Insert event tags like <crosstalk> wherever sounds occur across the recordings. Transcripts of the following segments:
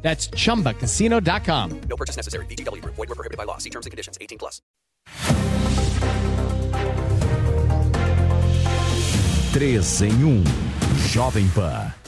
That's chumbacasino.com. No purchase necessary. VGW Group. Void were prohibited by law. See terms and conditions. 18 plus. 3 em 1. Jovem Pan.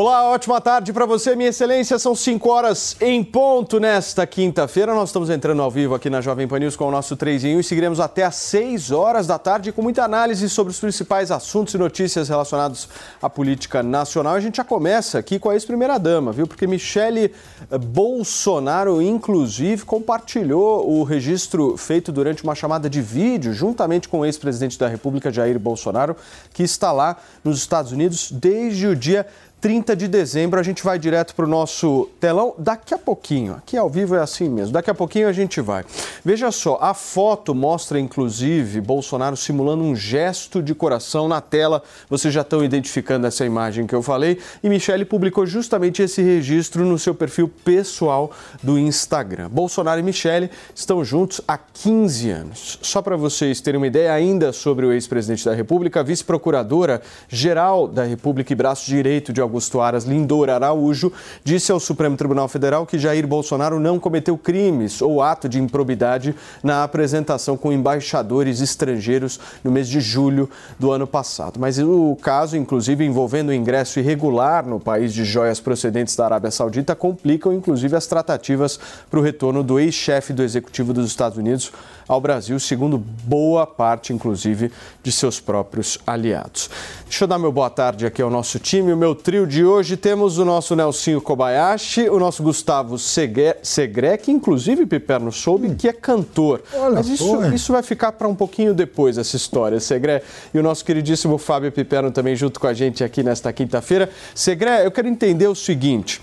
Olá, ótima tarde para você, minha excelência. São 5 horas em ponto nesta quinta-feira. Nós estamos entrando ao vivo aqui na Jovem Pan News com o nosso 3 em 1 e seguiremos até às 6 horas da tarde com muita análise sobre os principais assuntos e notícias relacionados à política nacional. A gente já começa aqui com a ex-primeira-dama, viu? Porque Michele Bolsonaro, inclusive, compartilhou o registro feito durante uma chamada de vídeo, juntamente com o ex-presidente da República, Jair Bolsonaro, que está lá nos Estados Unidos desde o dia 30 de dezembro. A gente vai direto para o nosso telão daqui a pouquinho. Aqui ao vivo é assim mesmo. Daqui a pouquinho a gente vai. Veja só, a foto mostra inclusive Bolsonaro simulando um gesto de coração na tela. Vocês já estão identificando essa imagem que eu falei. E Michele publicou justamente esse registro no seu perfil pessoal do Instagram. Bolsonaro e Michele estão juntos há 15 anos. Só para vocês terem uma ideia ainda sobre o ex-presidente da República, a vice-procuradora geral da República e braço direito de Augusto Aras Lindor Araújo, disse ao Supremo Tribunal Federal que Jair Bolsonaro não cometeu crimes ou ato de improbidade na apresentação com embaixadores estrangeiros no mês de julho do ano passado. Mas o caso, inclusive envolvendo o ingresso irregular no país de joias procedentes da Arábia Saudita, complicam inclusive as tratativas para o retorno do ex-chefe do executivo dos Estados Unidos ao Brasil, segundo boa parte, inclusive, de seus próprios aliados. Deixa eu dar meu boa tarde aqui ao nosso time, o meu trio de hoje. Temos o nosso Nelsinho Kobayashi, o nosso Gustavo Segre, Segre que inclusive Piperno soube que é cantor. Olha Mas isso, isso vai ficar para um pouquinho depois, essa história, Segre. E o nosso queridíssimo Fábio Piperno também junto com a gente aqui nesta quinta-feira. Segre, eu quero entender o seguinte.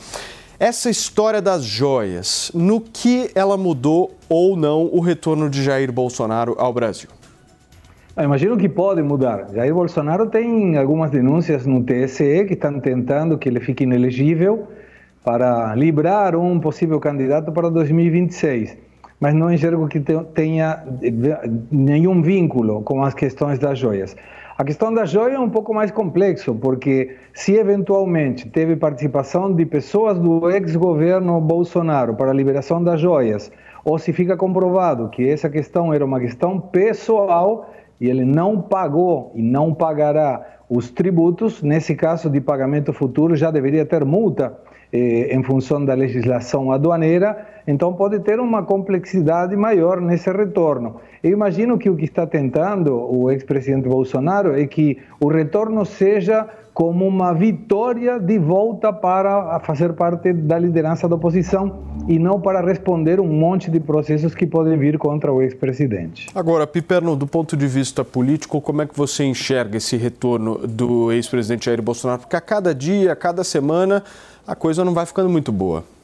Essa história das joias, no que ela mudou ou não o retorno de Jair Bolsonaro ao Brasil? Eu imagino que pode mudar. Jair Bolsonaro tem algumas denúncias no TSE que estão tentando que ele fique inelegível para livrar um possível candidato para 2026. Mas não enxergo que te- tenha eh, nenhum vínculo com as questões das joias. A questão da joia é um pouco mais complexo, porque se eventualmente teve participação de pessoas do ex-governo Bolsonaro para a liberação das joias, ou se fica comprovado que essa questão era uma questão pessoal e ele não pagou e não pagará os tributos, nesse caso de pagamento futuro já deveria ter multa eh, em função da legislação aduaneira, então pode ter uma complexidade maior nesse retorno. Eu imagino que o que está tentando o ex-presidente Bolsonaro é que o retorno seja como uma vitória de volta para fazer parte da liderança da oposição e não para responder um monte de processos que podem vir contra o ex-presidente. Agora, Piperno, do ponto de vista político, como é que você enxerga esse retorno do ex-presidente Jair Bolsonaro? Porque a cada dia, a cada semana, a coisa não vai ficando muito boa.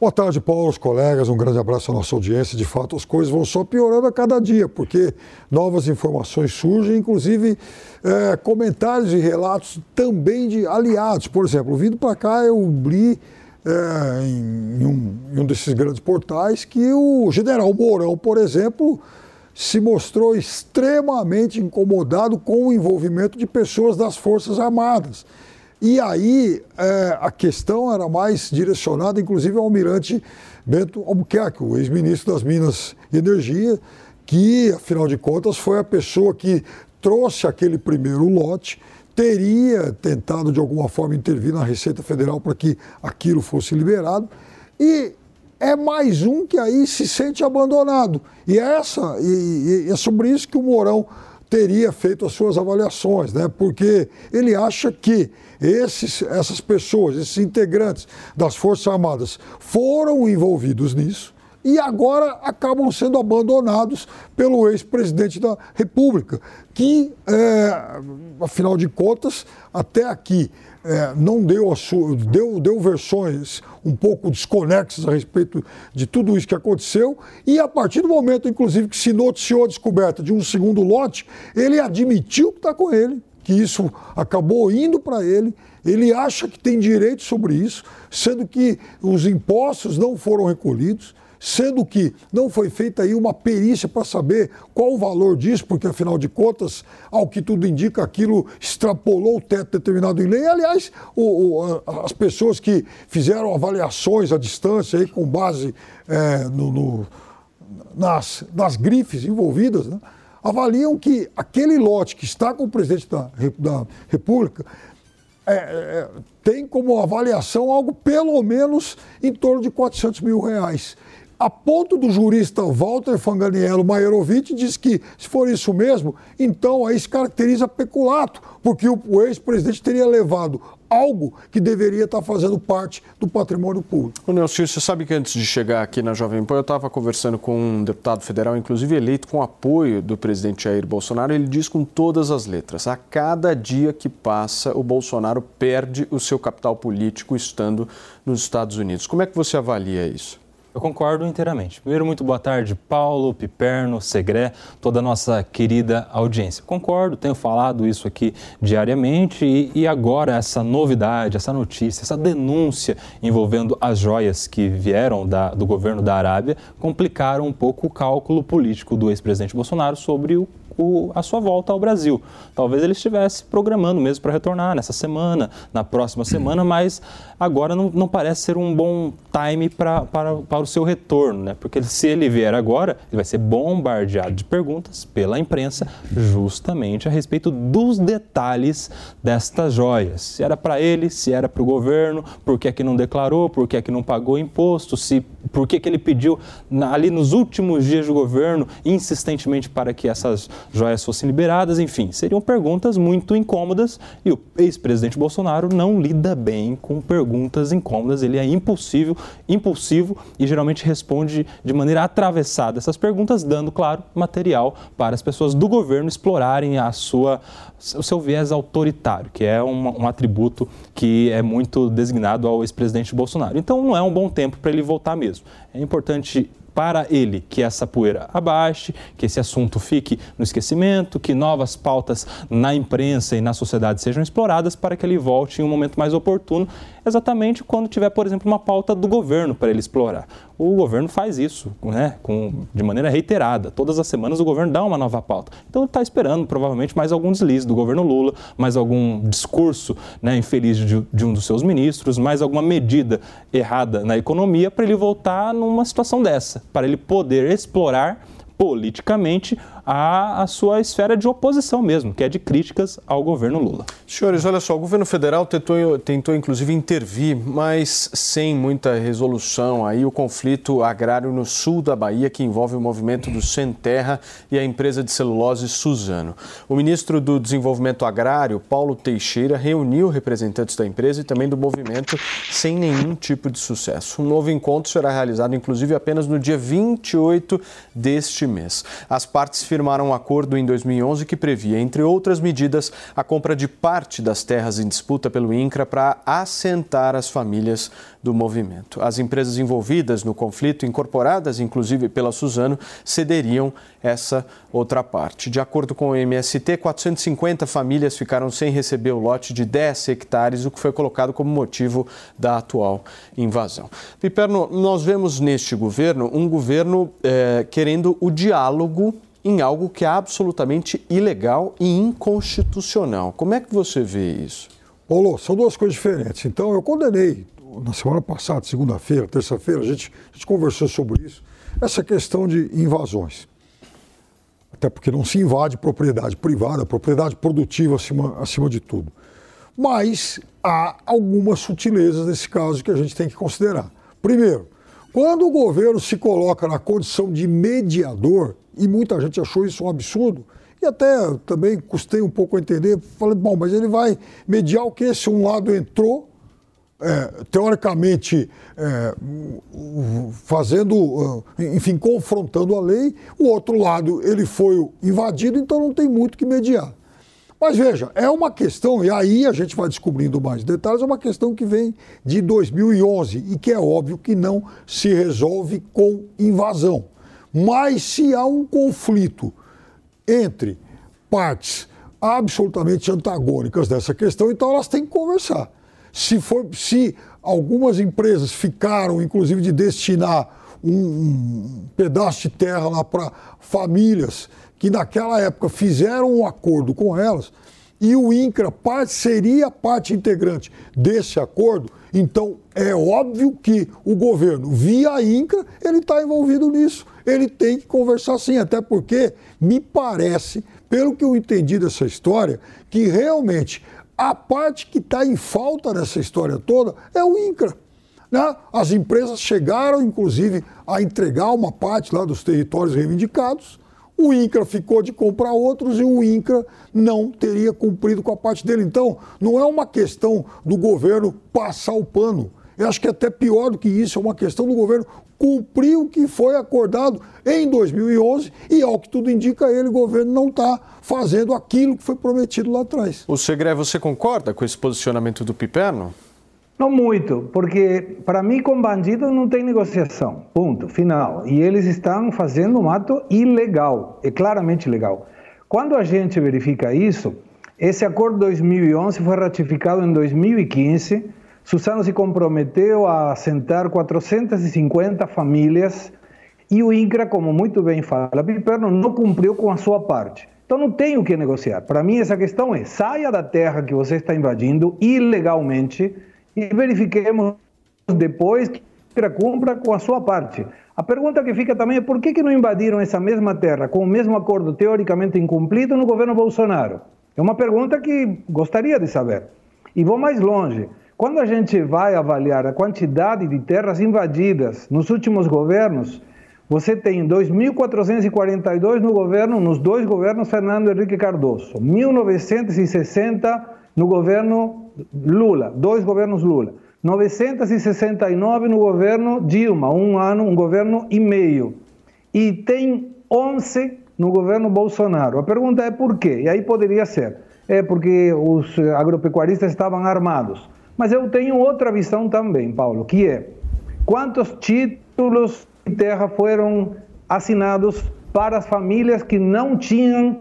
Boa tarde, Paulo, os colegas. Um grande abraço à nossa audiência. De fato, as coisas vão só piorando a cada dia, porque novas informações surgem, inclusive eh, comentários e relatos também de aliados. Por exemplo, vindo para cá, eu li eh, em, um, em um desses grandes portais que o general Mourão, por exemplo, se mostrou extremamente incomodado com o envolvimento de pessoas das Forças Armadas. E aí eh, a questão era mais direcionada, inclusive, ao almirante Bento Albuquerque, o ex-ministro das Minas e Energia, que, afinal de contas, foi a pessoa que trouxe aquele primeiro lote, teria tentado, de alguma forma, intervir na Receita Federal para que aquilo fosse liberado. E é mais um que aí se sente abandonado. E é, essa, e, e é sobre isso que o Mourão teria feito as suas avaliações, né? porque ele acha que esses, essas pessoas, esses integrantes das Forças Armadas foram envolvidos nisso e agora acabam sendo abandonados pelo ex-presidente da República, que, é, afinal de contas, até aqui é, não deu, deu, deu versões um pouco desconexas a respeito de tudo isso que aconteceu. E a partir do momento, inclusive, que se noticiou a descoberta de um segundo lote, ele admitiu que está com ele, que isso acabou indo para ele. Ele acha que tem direito sobre isso, sendo que os impostos não foram recolhidos sendo que não foi feita aí uma perícia para saber qual o valor disso, porque afinal de contas, ao que tudo indica, aquilo extrapolou o teto determinado em lei. Aliás, o, o, as pessoas que fizeram avaliações à distância aí com base é, no, no, nas, nas grifes envolvidas, né, avaliam que aquele lote que está com o presidente da, da República é, é, tem como avaliação algo pelo menos em torno de 400 mil reais. A ponto do jurista Walter Fanganiello Maierovic diz que, se for isso mesmo, então aí se caracteriza peculato, porque o, o ex-presidente teria levado algo que deveria estar fazendo parte do patrimônio público. O Nelson, você sabe que antes de chegar aqui na Jovem Pan, eu estava conversando com um deputado federal, inclusive eleito com apoio do presidente Jair Bolsonaro. Ele diz com todas as letras: a cada dia que passa, o Bolsonaro perde o seu capital político estando nos Estados Unidos. Como é que você avalia isso? Eu concordo inteiramente. Primeiro, muito boa tarde, Paulo, Piperno, Segré, toda a nossa querida audiência. Concordo, tenho falado isso aqui diariamente e, e, agora essa novidade, essa notícia, essa denúncia envolvendo as joias que vieram da, do governo da Arábia complicaram um pouco o cálculo político do ex-presidente Bolsonaro sobre o a sua volta ao Brasil. Talvez ele estivesse programando mesmo para retornar nessa semana, na próxima semana, mas agora não, não parece ser um bom time pra, para, para o seu retorno, né? Porque se ele vier agora, ele vai ser bombardeado de perguntas pela imprensa, justamente a respeito dos detalhes destas joias. Se era para ele, se era para o governo, por que é que não declarou, por que é que não pagou imposto, se, por que, que ele pediu ali nos últimos dias do governo insistentemente para que essas joias fossem liberadas, enfim, seriam perguntas muito incômodas e o ex-presidente Bolsonaro não lida bem com perguntas incômodas, ele é impulsivo, impulsivo e geralmente responde de maneira atravessada essas perguntas, dando, claro, material para as pessoas do governo explorarem a sua, o seu viés autoritário, que é um, um atributo que é muito designado ao ex-presidente Bolsonaro. Então não é um bom tempo para ele voltar mesmo. É importante para ele que essa poeira abaixe, que esse assunto fique no esquecimento, que novas pautas na imprensa e na sociedade sejam exploradas para que ele volte em um momento mais oportuno, exatamente quando tiver, por exemplo, uma pauta do governo para ele explorar. O governo faz isso né, com, de maneira reiterada. Todas as semanas o governo dá uma nova pauta. Então ele está esperando provavelmente mais algum deslize do governo Lula, mais algum discurso né, infeliz de, de um dos seus ministros, mais alguma medida errada na economia para ele voltar numa situação dessa, para ele poder explorar politicamente a, a sua esfera de oposição mesmo, que é de críticas ao governo Lula. Senhores, olha só, o governo federal tentou, tentou inclusive intervir, mas sem muita resolução. Aí o conflito agrário no sul da Bahia, que envolve o movimento do Sem Terra e a empresa de celulose Suzano. O ministro do Desenvolvimento Agrário, Paulo Teixeira, reuniu representantes da empresa e também do movimento sem nenhum tipo de sucesso. Um novo encontro será realizado, inclusive, apenas no dia 28 deste mês. As partes firmaram um acordo em 2011 que previa, entre outras medidas, a compra de parte das terras em disputa pelo INCRA para assentar as famílias do movimento. As empresas envolvidas no conflito, incorporadas inclusive pela Suzano, cederiam essa outra parte. De acordo com o MST, 450 famílias ficaram sem receber o lote de 10 hectares, o que foi colocado como motivo da atual invasão. Piperno, nós vemos neste governo um governo eh, querendo o diálogo em algo que é absolutamente ilegal e inconstitucional. Como é que você vê isso? Paulo, são duas coisas diferentes. Então, eu condenei na semana passada, segunda-feira, terça-feira, a gente, a gente conversou sobre isso, essa questão de invasões. Até porque não se invade propriedade privada, propriedade produtiva acima, acima de tudo. Mas há algumas sutilezas nesse caso que a gente tem que considerar. Primeiro, quando o governo se coloca na condição de mediador, e muita gente achou isso um absurdo, e até também custei um pouco a entender, falei, bom, mas ele vai mediar o que? Se um lado entrou, é, teoricamente é, fazendo, enfim, confrontando a lei, o outro lado ele foi invadido, então não tem muito que mediar. Mas veja, é uma questão, e aí a gente vai descobrindo mais detalhes, é uma questão que vem de 2011 e que é óbvio que não se resolve com invasão. Mas se há um conflito entre partes absolutamente antagônicas dessa questão, então elas têm que conversar. Se, for, se algumas empresas ficaram, inclusive, de destinar um, um pedaço de terra lá para famílias que naquela época fizeram um acordo com elas e o INCRA seria parte integrante desse acordo, então é óbvio que o governo, via INCRA, ele está envolvido nisso. Ele tem que conversar sim, até porque me parece, pelo que eu entendi dessa história, que realmente a parte que está em falta nessa história toda é o INCRA. Né? As empresas chegaram, inclusive, a entregar uma parte lá dos territórios reivindicados o INCRA ficou de comprar outros e o INCRA não teria cumprido com a parte dele. Então, não é uma questão do governo passar o pano. Eu acho que é até pior do que isso, é uma questão do governo cumprir o que foi acordado em 2011 e, ao que tudo indica, ele, o governo, não está fazendo aquilo que foi prometido lá atrás. O Segre, você concorda com esse posicionamento do Piperno? Não muito, porque para mim com bandido não tem negociação, ponto, final. E eles estão fazendo um ato ilegal, é claramente ilegal. Quando a gente verifica isso, esse acordo 2011 foi ratificado em 2015. Suzano se comprometeu a assentar 450 famílias e o INCRA, como muito bem fala Piperno, não cumpriu com a sua parte. Então não tem o que negociar. Para mim essa questão é, saia da terra que você está invadindo ilegalmente, e verifiquemos depois que a cumpra com a sua parte. A pergunta que fica também é por que, que não invadiram essa mesma terra com o mesmo acordo teoricamente incumprido no governo Bolsonaro? É uma pergunta que gostaria de saber. E vou mais longe. Quando a gente vai avaliar a quantidade de terras invadidas nos últimos governos, você tem 2.442 no governo, nos dois governos Fernando Henrique Cardoso, 1960 no governo Lula, dois governos Lula. 969 no governo Dilma, um ano, um governo e meio. E tem 11 no governo Bolsonaro. A pergunta é por quê? E aí poderia ser, é porque os agropecuaristas estavam armados. Mas eu tenho outra visão também, Paulo, que é quantos títulos de terra foram assinados para as famílias que não tinham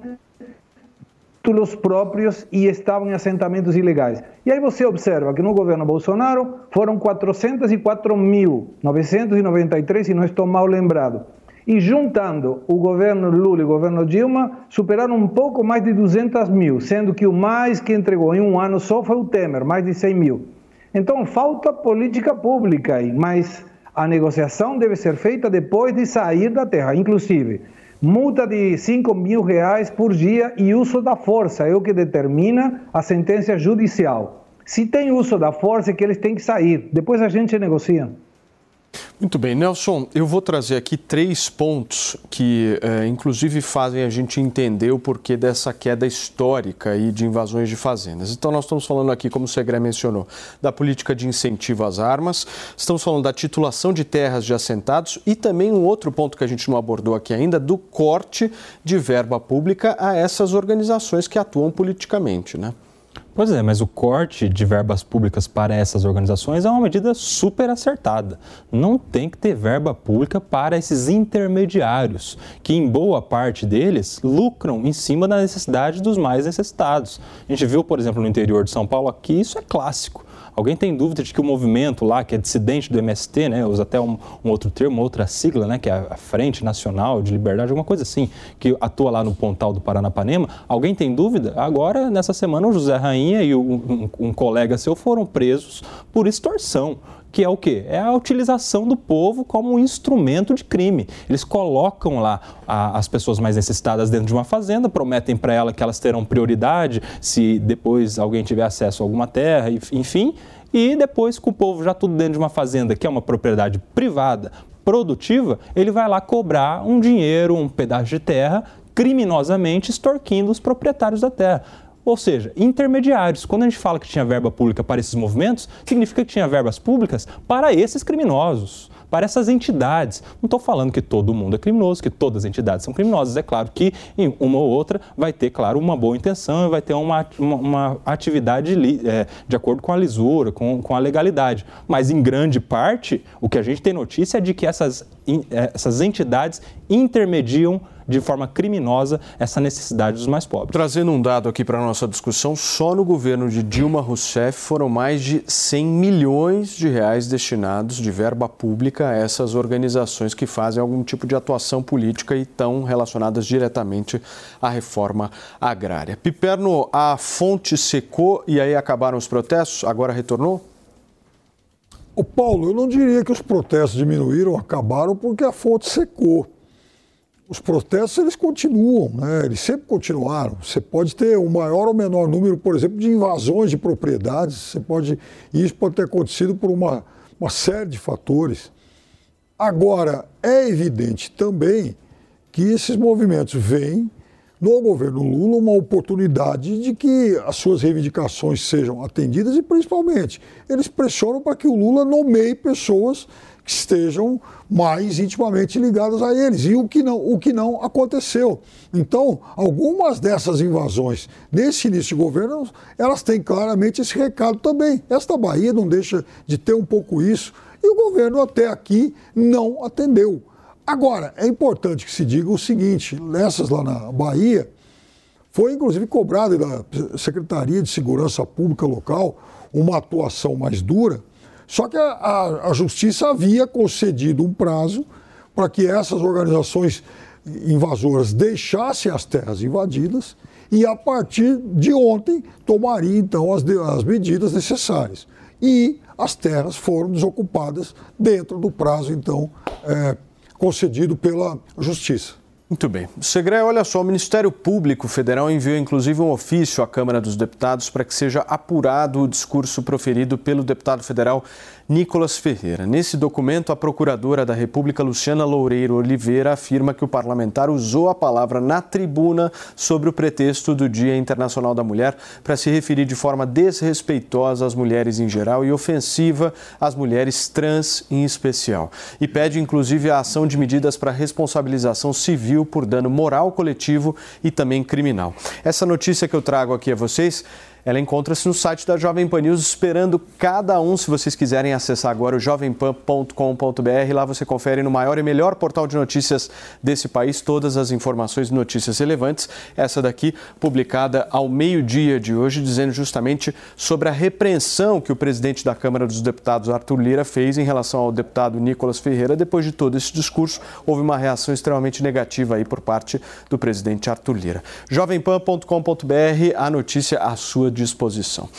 títulos próprios e estavam em assentamentos ilegais. E aí você observa que no governo Bolsonaro foram 404.993, se não estou mal lembrado. E juntando o governo Lula e o governo Dilma, superaram um pouco mais de 200 mil, sendo que o mais que entregou em um ano só foi o Temer, mais de 100 mil. Então falta política pública aí, mas a negociação deve ser feita depois de sair da terra. Inclusive, multa de 5 mil reais por dia e uso da força, é o que determina a sentença judicial. Se tem uso da força, é que eles têm que sair. Depois a gente negocia. Muito bem, Nelson, eu vou trazer aqui três pontos que, é, inclusive, fazem a gente entender o porquê dessa queda histórica aí de invasões de fazendas. Então, nós estamos falando aqui, como o Segre mencionou, da política de incentivo às armas, estamos falando da titulação de terras de assentados e também um outro ponto que a gente não abordou aqui ainda, do corte de verba pública a essas organizações que atuam politicamente, né? Pois é, mas o corte de verbas públicas para essas organizações é uma medida super acertada. Não tem que ter verba pública para esses intermediários, que em boa parte deles lucram em cima da necessidade dos mais necessitados. A gente viu, por exemplo, no interior de São Paulo aqui, isso é clássico. Alguém tem dúvida de que o movimento lá, que é dissidente do MST, né, usa até um, um outro termo, outra sigla, né, que é a Frente Nacional de Liberdade, alguma coisa assim, que atua lá no Pontal do Paranapanema, alguém tem dúvida? Agora, nessa semana, o José Rainha e um, um, um colega seu foram presos por extorsão que é o quê? É a utilização do povo como um instrumento de crime. Eles colocam lá a, as pessoas mais necessitadas dentro de uma fazenda, prometem para ela que elas terão prioridade se depois alguém tiver acesso a alguma terra, enfim, e depois com o povo já tudo dentro de uma fazenda, que é uma propriedade privada, produtiva, ele vai lá cobrar um dinheiro, um pedaço de terra, criminosamente extorquindo os proprietários da terra. Ou seja, intermediários. Quando a gente fala que tinha verba pública para esses movimentos, significa que tinha verbas públicas para esses criminosos para essas entidades. Não estou falando que todo mundo é criminoso, que todas as entidades são criminosas. É claro que em uma ou outra vai ter, claro, uma boa intenção e vai ter uma, uma, uma atividade é, de acordo com a lisura, com, com a legalidade. Mas, em grande parte, o que a gente tem notícia é de que essas, é, essas entidades intermediam de forma criminosa essa necessidade dos mais pobres. Trazendo um dado aqui para a nossa discussão, só no governo de Dilma Rousseff foram mais de 100 milhões de reais destinados de verba pública a essas organizações que fazem algum tipo de atuação política e estão relacionadas diretamente à reforma agrária. Piperno, a fonte secou e aí acabaram os protestos? Agora retornou? O Paulo, eu não diria que os protestos diminuíram, acabaram porque a fonte secou os protestos eles continuam, né? eles sempre continuaram. Você pode ter um maior ou menor número, por exemplo, de invasões de propriedades, você pode, isso pode ter acontecido por uma, uma série de fatores. Agora, é evidente também que esses movimentos vêm no governo Lula uma oportunidade de que as suas reivindicações sejam atendidas e, principalmente, eles pressionam para que o Lula nomeie pessoas que estejam mais intimamente ligadas a eles, e o que não, o que não aconteceu. Então, algumas dessas invasões nesse início de governo, elas têm claramente esse recado também. Esta Bahia não deixa de ter um pouco isso, e o governo até aqui não atendeu. Agora, é importante que se diga o seguinte: nessas lá na Bahia, foi inclusive cobrado da Secretaria de Segurança Pública local uma atuação mais dura só que a, a, a justiça havia concedido um prazo para que essas organizações invasoras deixassem as terras invadidas e, a partir de ontem, tomaria então as, as medidas necessárias. E as terras foram desocupadas dentro do prazo, então, é, concedido pela Justiça. Muito bem. Segre, olha só, o Ministério Público Federal enviou inclusive um ofício à Câmara dos Deputados para que seja apurado o discurso proferido pelo deputado federal Nicolas Ferreira. Nesse documento, a procuradora da República, Luciana Loureiro Oliveira, afirma que o parlamentar usou a palavra na tribuna sobre o pretexto do Dia Internacional da Mulher para se referir de forma desrespeitosa às mulheres em geral e ofensiva às mulheres trans em especial. E pede, inclusive, a ação de medidas para responsabilização civil por dano moral coletivo e também criminal. Essa notícia que eu trago aqui a vocês ela encontra-se no site da Jovem Pan News, esperando cada um. Se vocês quiserem acessar agora o jovempan.com.br, lá você confere no maior e melhor portal de notícias desse país todas as informações e notícias relevantes. Essa daqui, publicada ao meio-dia de hoje, dizendo justamente sobre a repreensão que o presidente da Câmara dos Deputados, Arthur Lira, fez em relação ao deputado Nicolas Ferreira. Depois de todo esse discurso, houve uma reação extremamente negativa aí por parte do presidente Arthur Lira. jovempan.com.br, a notícia à sua disposição.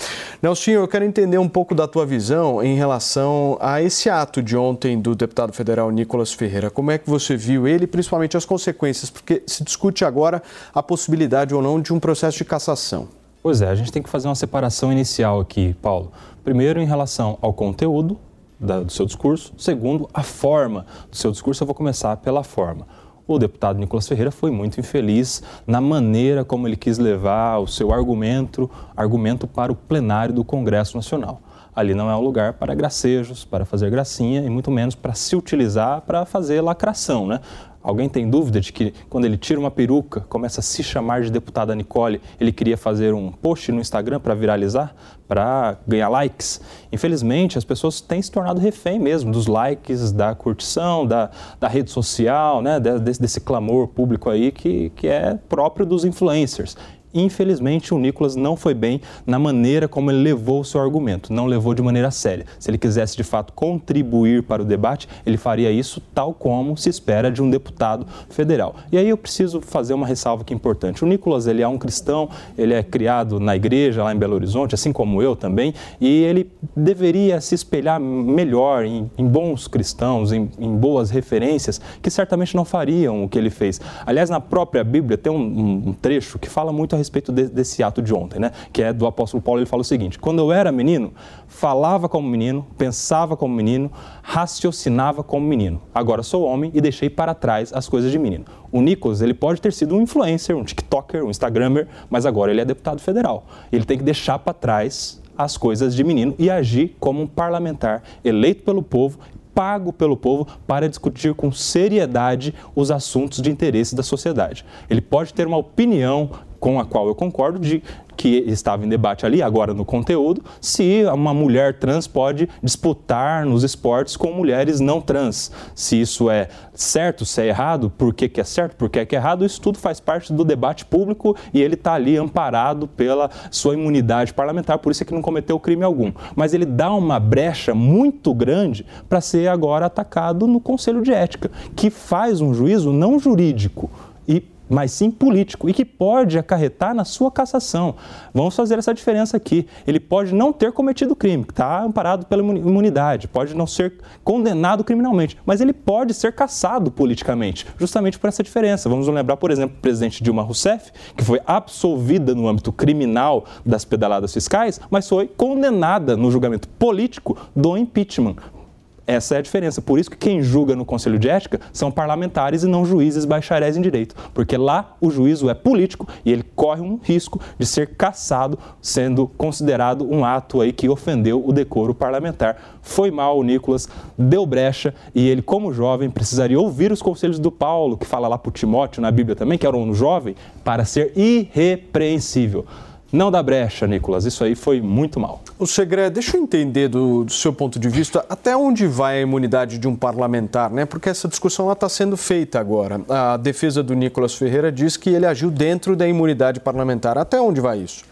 Nelson, eu quero entender um pouco da tua visão em relação a esse ato de ontem do deputado federal Nicolas Ferreira. Como é que você viu ele, principalmente as consequências? Porque se discute agora a possibilidade ou não de um processo de cassação. Pois é, a gente tem que fazer uma separação inicial aqui, Paulo. Primeiro, em relação ao conteúdo do seu discurso. Segundo, a forma do seu discurso. Eu vou começar pela forma o deputado Nicolas Ferreira foi muito infeliz na maneira como ele quis levar o seu argumento, argumento para o plenário do Congresso Nacional. Ali não é um lugar para gracejos, para fazer gracinha e muito menos para se utilizar para fazer lacração, né? Alguém tem dúvida de que quando ele tira uma peruca, começa a se chamar de deputada Nicole, ele queria fazer um post no Instagram para viralizar, para ganhar likes? Infelizmente, as pessoas têm se tornado refém mesmo dos likes, da curtição, da, da rede social, né? desse, desse clamor público aí que, que é próprio dos influencers. Infelizmente, o Nicolas não foi bem na maneira como ele levou o seu argumento, não levou de maneira séria. Se ele quisesse de fato contribuir para o debate, ele faria isso tal como se espera de um deputado federal. E aí eu preciso fazer uma ressalva que é importante. O Nicolas, ele é um cristão, ele é criado na igreja lá em Belo Horizonte, assim como eu também, e ele deveria se espelhar melhor em, em bons cristãos, em, em, boas referências, que certamente não fariam o que ele fez. Aliás, na própria Bíblia tem um, um trecho que fala muito a respeito de, desse ato de ontem, né? Que é do apóstolo Paulo, ele fala o seguinte: quando eu era menino, falava como menino, pensava como menino, raciocinava como menino. Agora sou homem e deixei para trás as coisas de menino. O Nicolas, ele pode ter sido um influencer, um TikToker, um Instagrammer, mas agora ele é deputado federal. Ele tem que deixar para trás as coisas de menino e agir como um parlamentar eleito pelo povo pago pelo povo para discutir com seriedade os assuntos de interesse da sociedade. Ele pode ter uma opinião com a qual eu concordo de que estava em debate ali, agora no conteúdo, se uma mulher trans pode disputar nos esportes com mulheres não trans. Se isso é certo, se é errado, por que, que é certo, por que, que é errado, isso tudo faz parte do debate público e ele está ali amparado pela sua imunidade parlamentar, por isso é que não cometeu crime algum. Mas ele dá uma brecha muito grande para ser agora atacado no Conselho de Ética, que faz um juízo não jurídico mas sim político e que pode acarretar na sua cassação. Vamos fazer essa diferença aqui. Ele pode não ter cometido crime, está amparado pela imunidade, pode não ser condenado criminalmente, mas ele pode ser cassado politicamente, justamente por essa diferença. Vamos lembrar, por exemplo, o presidente Dilma Rousseff, que foi absolvida no âmbito criminal das pedaladas fiscais, mas foi condenada no julgamento político do impeachment essa é a diferença. Por isso que quem julga no Conselho de Ética são parlamentares e não juízes bacharéis em direito. Porque lá o juízo é político e ele corre um risco de ser cassado, sendo considerado um ato aí que ofendeu o decoro parlamentar. Foi mal o Nicolas, deu brecha e ele, como jovem, precisaria ouvir os conselhos do Paulo, que fala lá para Timóteo na Bíblia também, que era um jovem, para ser irrepreensível. Não dá brecha, Nicolas. Isso aí foi muito mal. O Segre, deixa eu entender do, do, seu ponto de vista até onde vai a imunidade de um parlamentar, né? Porque essa discussão está sendo feita agora. A defesa do Nicolas Ferreira diz que ele agiu dentro da imunidade parlamentar. Até onde vai isso?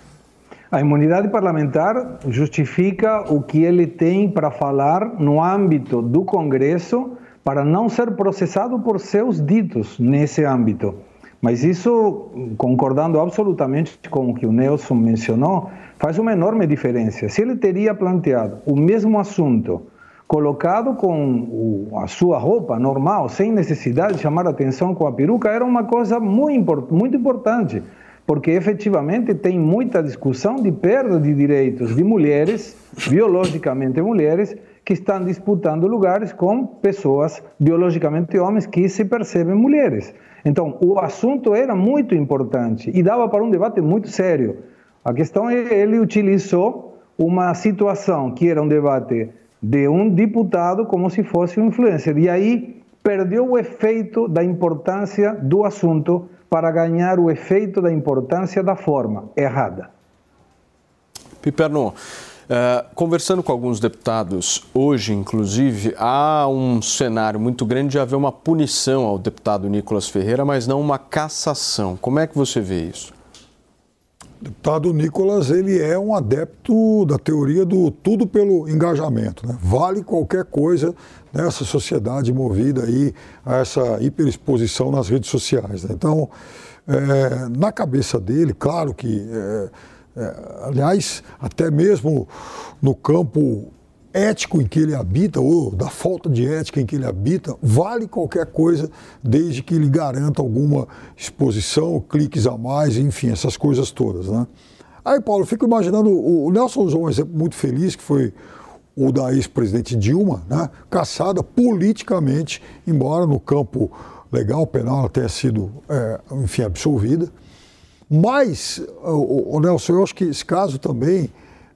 A imunidade parlamentar justifica o que ele tem para falar no âmbito do Congresso para não ser processado por seus ditos nesse âmbito. Mas isso, concordando absolutamente com o que o Nelson mencionou, faz uma enorme diferença. Se ele teria planteado o mesmo assunto, colocado com a sua roupa normal, sem necessidade de chamar atenção com a peruca, era uma coisa muito, muito importante, porque efetivamente tem muita discussão de perda de direitos de mulheres, biologicamente mulheres, que estão disputando lugares com pessoas biologicamente homens que se percebem mulheres. Então, o assunto era muito importante e dava para um debate muito sério. A questão é ele utilizou uma situação que era um debate de um deputado como se fosse um influencer. E aí perdeu o efeito da importância do assunto para ganhar o efeito da importância da forma errada. Piperno, Uh, conversando com alguns deputados hoje, inclusive, há um cenário muito grande de haver uma punição ao deputado Nicolas Ferreira, mas não uma cassação. Como é que você vê isso? Deputado Nicolas ele é um adepto da teoria do tudo pelo engajamento. Né? Vale qualquer coisa nessa sociedade movida aí a essa hiperexposição nas redes sociais. Né? Então, é, na cabeça dele, claro que é, é, aliás, até mesmo no campo ético em que ele habita, ou da falta de ética em que ele habita, vale qualquer coisa desde que ele garanta alguma exposição, cliques a mais, enfim, essas coisas todas. Né? Aí, Paulo, eu fico imaginando, o Nelson usou um exemplo muito feliz, que foi o da ex-presidente Dilma, né, caçada politicamente, embora no campo legal, penal, ela tenha sido, é, enfim, absolvida. Mas, o, Nelson, eu acho que esse caso também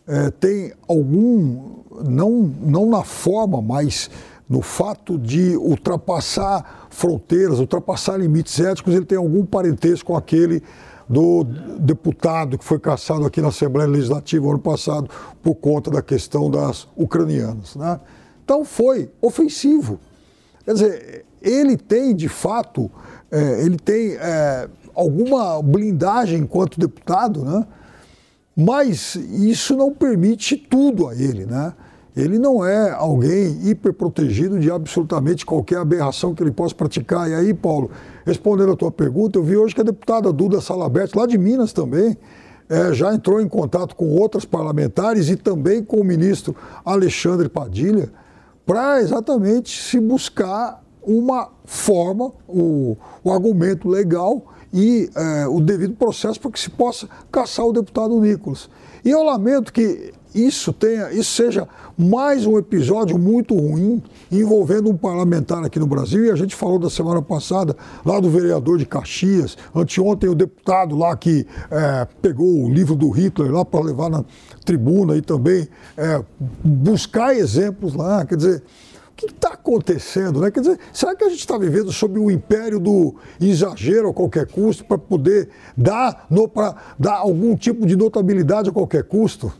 é, tem algum, não, não na forma, mas no fato de ultrapassar fronteiras, ultrapassar limites éticos, ele tem algum parentesco com aquele do deputado que foi caçado aqui na Assembleia Legislativa ano passado por conta da questão das ucranianas. Né? Então foi ofensivo. Quer dizer, ele tem, de fato, é, ele tem é, alguma blindagem enquanto deputado, né? Mas isso não permite tudo a ele, né? Ele não é alguém hiperprotegido de absolutamente qualquer aberração que ele possa praticar. E aí, Paulo, respondendo a tua pergunta, eu vi hoje que a deputada Duda Salabete, lá de Minas também, é, já entrou em contato com outras parlamentares e também com o ministro Alexandre Padilha para exatamente se buscar uma forma, o, o argumento legal e é, o devido processo para que se possa caçar o deputado Nicolas. E eu lamento que isso tenha, isso seja mais um episódio muito ruim envolvendo um parlamentar aqui no Brasil. E a gente falou da semana passada lá do vereador de Caxias, anteontem o deputado lá que é, pegou o livro do Hitler lá para levar na tribuna e também é, buscar exemplos lá. Quer dizer, que está acontecendo? Né? Quer dizer, será que a gente está vivendo sob o império do exagero a qualquer custo para poder dar, no, dar algum tipo de notabilidade a qualquer custo?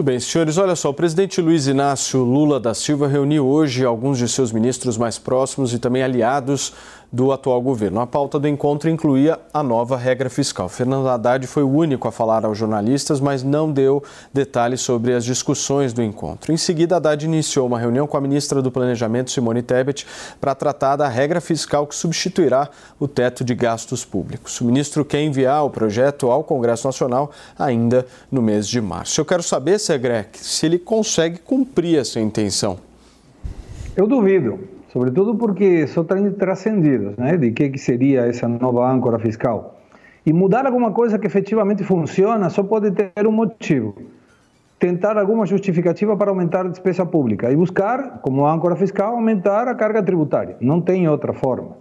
Muito bem, senhores. Olha só, o presidente Luiz Inácio Lula da Silva reuniu hoje alguns de seus ministros mais próximos e também aliados do atual governo. A pauta do encontro incluía a nova regra fiscal. Fernando Haddad foi o único a falar aos jornalistas, mas não deu detalhes sobre as discussões do encontro. Em seguida, Haddad iniciou uma reunião com a ministra do Planejamento, Simone Tebet, para tratar da regra fiscal que substituirá o teto de gastos públicos. O ministro quer enviar o projeto ao Congresso Nacional ainda no mês de março. Eu quero saber, Segrec, se ele consegue cumprir essa intenção. Eu duvido sobretudo porque só estão transcendidos né, de que, que seria essa nova âncora fiscal. E mudar alguma coisa que efetivamente funciona só pode ter um motivo. Tentar alguma justificativa para aumentar a despesa pública e buscar, como âncora fiscal, aumentar a carga tributária. Não tem outra forma.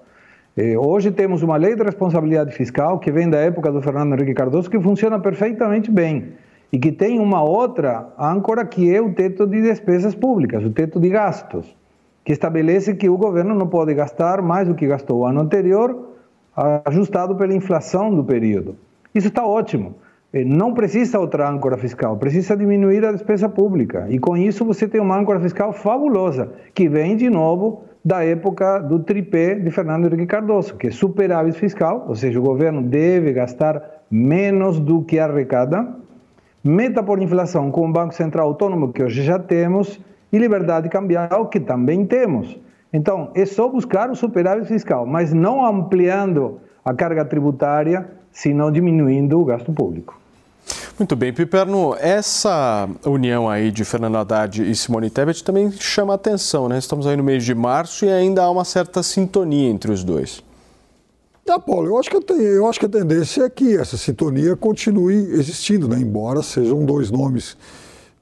Eh, hoje temos uma lei de responsabilidade fiscal que vem da época do Fernando Henrique Cardoso que funciona perfeitamente bem e que tem uma outra âncora que é o teto de despesas públicas, o teto de gastos que estabelece que o governo não pode gastar mais do que gastou o ano anterior, ajustado pela inflação do período. Isso está ótimo. Eh, não precisa outra âncora fiscal, precisa diminuir a despesa pública. E com isso você tem uma âncora fiscal fabulosa, que vem de novo da época do tripé de Fernando Henrique Cardoso, que é superávit fiscal, ou seja, o governo deve gastar menos do que arrecada, meta por inflação com o Banco Central Autônomo, que hoje já temos, e liberdade cambial, que também temos. Então, é só buscar o superávit fiscal, mas não ampliando a carga tributária, senão diminuindo o gasto público. Muito bem, Piperno, essa união aí de Fernando Haddad e Simone Tebet também chama atenção, né? Estamos aí no mês de março e ainda há uma certa sintonia entre os dois. Tá, Paulo, eu acho, que eu, eu acho que a tendência é que essa sintonia continue existindo, né? embora sejam dois nomes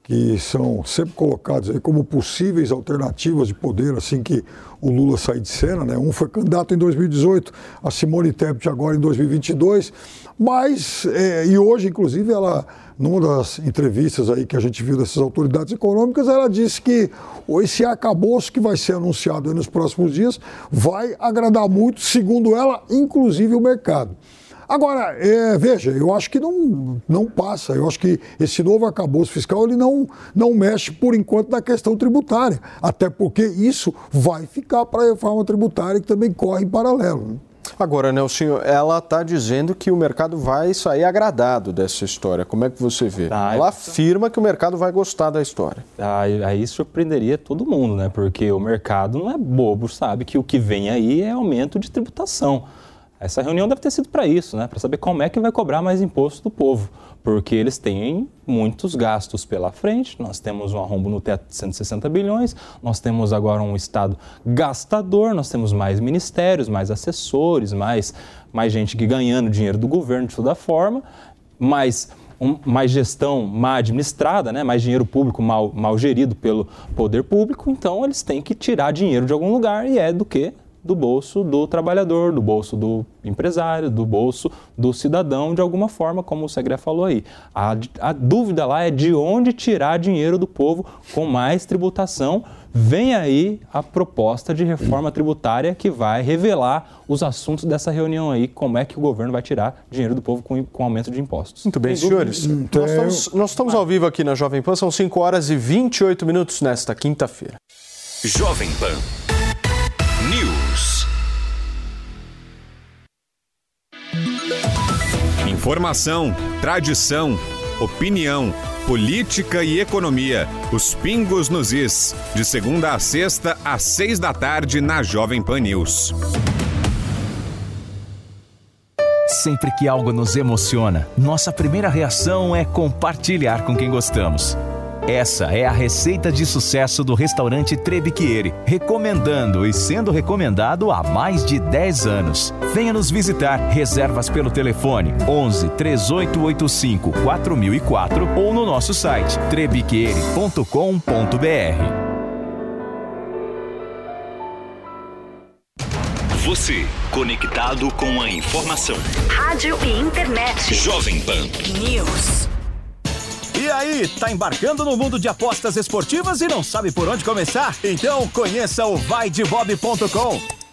que são sempre colocados aí como possíveis alternativas de poder assim que o Lula sair de cena, né? Um foi candidato em 2018, a Simone Tebet agora em 2022, mas é, e hoje inclusive ela numa das entrevistas aí que a gente viu dessas autoridades econômicas, ela disse que esse arcabouço que vai ser anunciado nos próximos dias vai agradar muito, segundo ela, inclusive o mercado. Agora, é, veja, eu acho que não, não passa. Eu acho que esse novo arcabouço fiscal ele não, não mexe, por enquanto, na questão tributária. Até porque isso vai ficar para a reforma tributária que também corre em paralelo. Né? Agora, Nelson, ela está dizendo que o mercado vai sair agradado dessa história. Como é que você vê? Ah, ela afirma que o mercado vai gostar da história. Aí, aí surpreenderia todo mundo, né? Porque o mercado não é bobo, sabe que o que vem aí é aumento de tributação. Essa reunião deve ter sido para isso, né? para saber como é que vai cobrar mais imposto do povo, porque eles têm muitos gastos pela frente. Nós temos um arrombo no teto de 160 bilhões, nós temos agora um Estado gastador, nós temos mais ministérios, mais assessores, mais, mais gente que ganhando dinheiro do governo de toda forma, mais um, mais gestão mal administrada, né? mais dinheiro público mal, mal gerido pelo poder público, então eles têm que tirar dinheiro de algum lugar e é do que? Do bolso do trabalhador, do bolso do empresário, do bolso do cidadão, de alguma forma, como o Segre falou aí. A, a dúvida lá é de onde tirar dinheiro do povo com mais tributação. Vem aí a proposta de reforma tributária que vai revelar os assuntos dessa reunião aí, como é que o governo vai tirar dinheiro do povo com, com aumento de impostos. Muito bem, senhores. Então... Nós, estamos, nós estamos ao vivo aqui na Jovem Pan, são 5 horas e 28 minutos nesta quinta-feira. Jovem Pan. Informação, tradição, opinião, política e economia. Os pingos nos is. De segunda a sexta, às seis da tarde, na Jovem Pan News. Sempre que algo nos emociona, nossa primeira reação é compartilhar com quem gostamos. Essa é a receita de sucesso do restaurante Trebiquieri, recomendando e sendo recomendado há mais de 10 anos. Venha nos visitar. Reservas pelo telefone 11 3885 4004 ou no nosso site trebiquieri.com.br. Você, conectado com a informação. Rádio e internet. Jovem Pan. News. E aí, tá embarcando no mundo de apostas esportivas e não sabe por onde começar? Então conheça o vaidebob.com.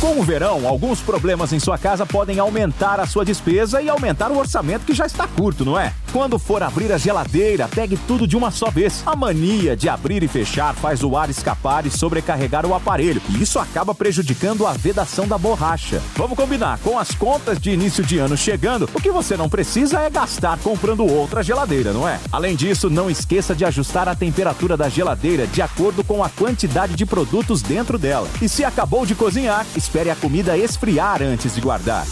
Com o verão, alguns problemas em sua casa podem aumentar a sua despesa e aumentar o orçamento que já está curto, não é? Quando for abrir a geladeira, pegue tudo de uma só vez. A mania de abrir e fechar faz o ar escapar e sobrecarregar o aparelho, e isso acaba prejudicando a vedação da borracha. Vamos combinar, com as contas de início de ano chegando, o que você não precisa é gastar comprando outra geladeira, não é? Além disso, não esqueça de ajustar a temperatura da geladeira de acordo com a quantidade de produtos dentro dela. E se acabou de cozinhar, espere a comida esfriar antes de guardar.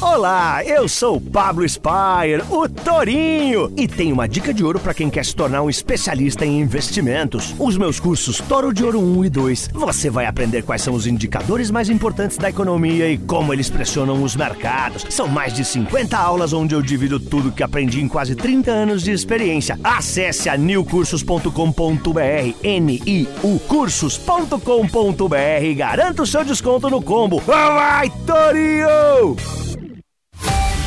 Olá, eu sou o Pablo Spire, o Torinho, e tenho uma dica de ouro para quem quer se tornar um especialista em investimentos. Os meus cursos Toro de Ouro 1 e 2. Você vai aprender quais são os indicadores mais importantes da economia e como eles pressionam os mercados. São mais de 50 aulas onde eu divido tudo que aprendi em quase 30 anos de experiência. Acesse a newcursos.com.br, N-I-U cursos.com.br e garanta o seu desconto no combo. Vai, Torinho!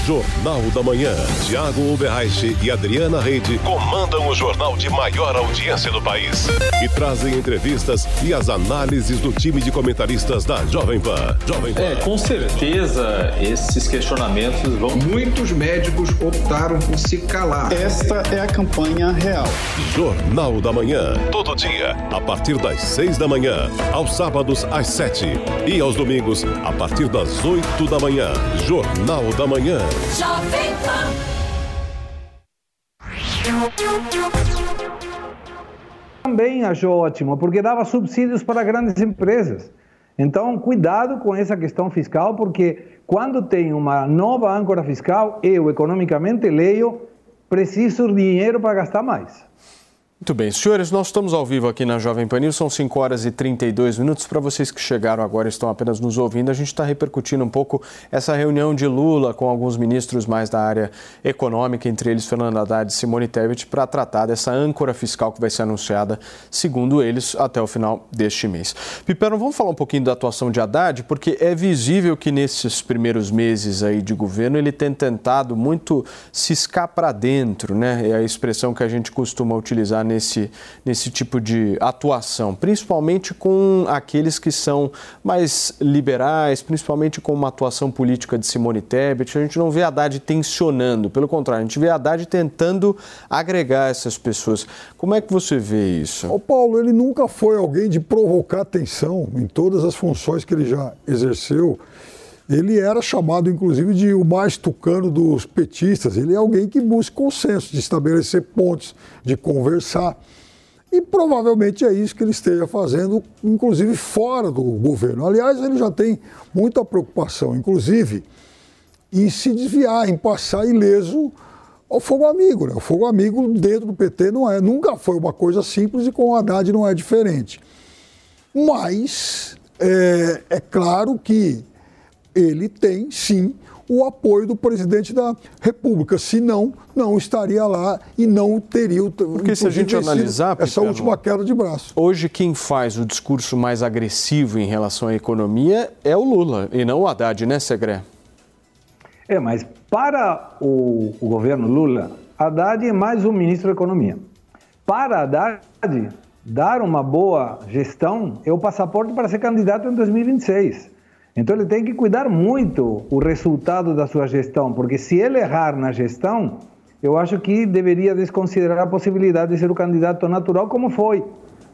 Jornal da Manhã. Tiago Oberreich e Adriana Reide comandam o jornal de maior audiência do país e trazem entrevistas e as análises do time de comentaristas da Jovem Pan. Jovem Pan. É, com certeza esses questionamentos vão. Muitos médicos optaram por se calar. Esta é a campanha real. Jornal da Manhã. Todo dia, a partir das seis da manhã, aos sábados às sete e aos domingos, a partir das oito da manhã. Jornal da Manhã. Jovem Também achou ótimo, porque dava subsídios para grandes empresas. Então, cuidado com essa questão fiscal, porque quando tem uma nova âncora fiscal, eu economicamente leio, preciso de dinheiro para gastar mais. Muito bem, senhores, nós estamos ao vivo aqui na Jovem Pan News, são 5 horas e 32 minutos. Para vocês que chegaram agora e estão apenas nos ouvindo, a gente está repercutindo um pouco essa reunião de Lula com alguns ministros mais da área econômica, entre eles Fernando Haddad e Simone Tebet, para tratar dessa âncora fiscal que vai ser anunciada, segundo eles, até o final deste mês. Pipero, vamos falar um pouquinho da atuação de Haddad, porque é visível que nesses primeiros meses aí de governo ele tem tentado muito ciscar para dentro, né? É a expressão que a gente costuma utilizar nesse, nesse tipo de atuação, principalmente com aqueles que são mais liberais, principalmente com uma atuação política de Simone Tebet. A gente não vê Haddad tensionando, pelo contrário, a gente vê Haddad tentando agregar essas pessoas. Como é que você vê isso? O Paulo, ele nunca foi alguém de provocar tensão em todas as funções que ele já exerceu. Ele era chamado, inclusive, de o mais tucano dos petistas. Ele é alguém que busca consenso, de estabelecer pontes, de conversar. E provavelmente é isso que ele esteja fazendo, inclusive fora do governo. Aliás, ele já tem muita preocupação, inclusive, em se desviar, em passar ileso ao fogo amigo. Né? O fogo amigo dentro do PT não é, nunca foi uma coisa simples e com o Haddad não é diferente. Mas é, é claro que ele tem sim o apoio do presidente da República. Se não, não estaria lá e não teria o. Porque se a gente analisar. Essa Pipeno, última queda de braço. Hoje, quem faz o discurso mais agressivo em relação à economia é o Lula e não o Haddad, né, Segré? É, mas para o, o governo Lula, Haddad é mais um ministro da Economia. Para Haddad, dar uma boa gestão é o passaporte para ser candidato em 2026. Então ele tem que cuidar muito o resultado da sua gestão, porque se ele errar na gestão, eu acho que deveria desconsiderar a possibilidade de ser o candidato natural, como foi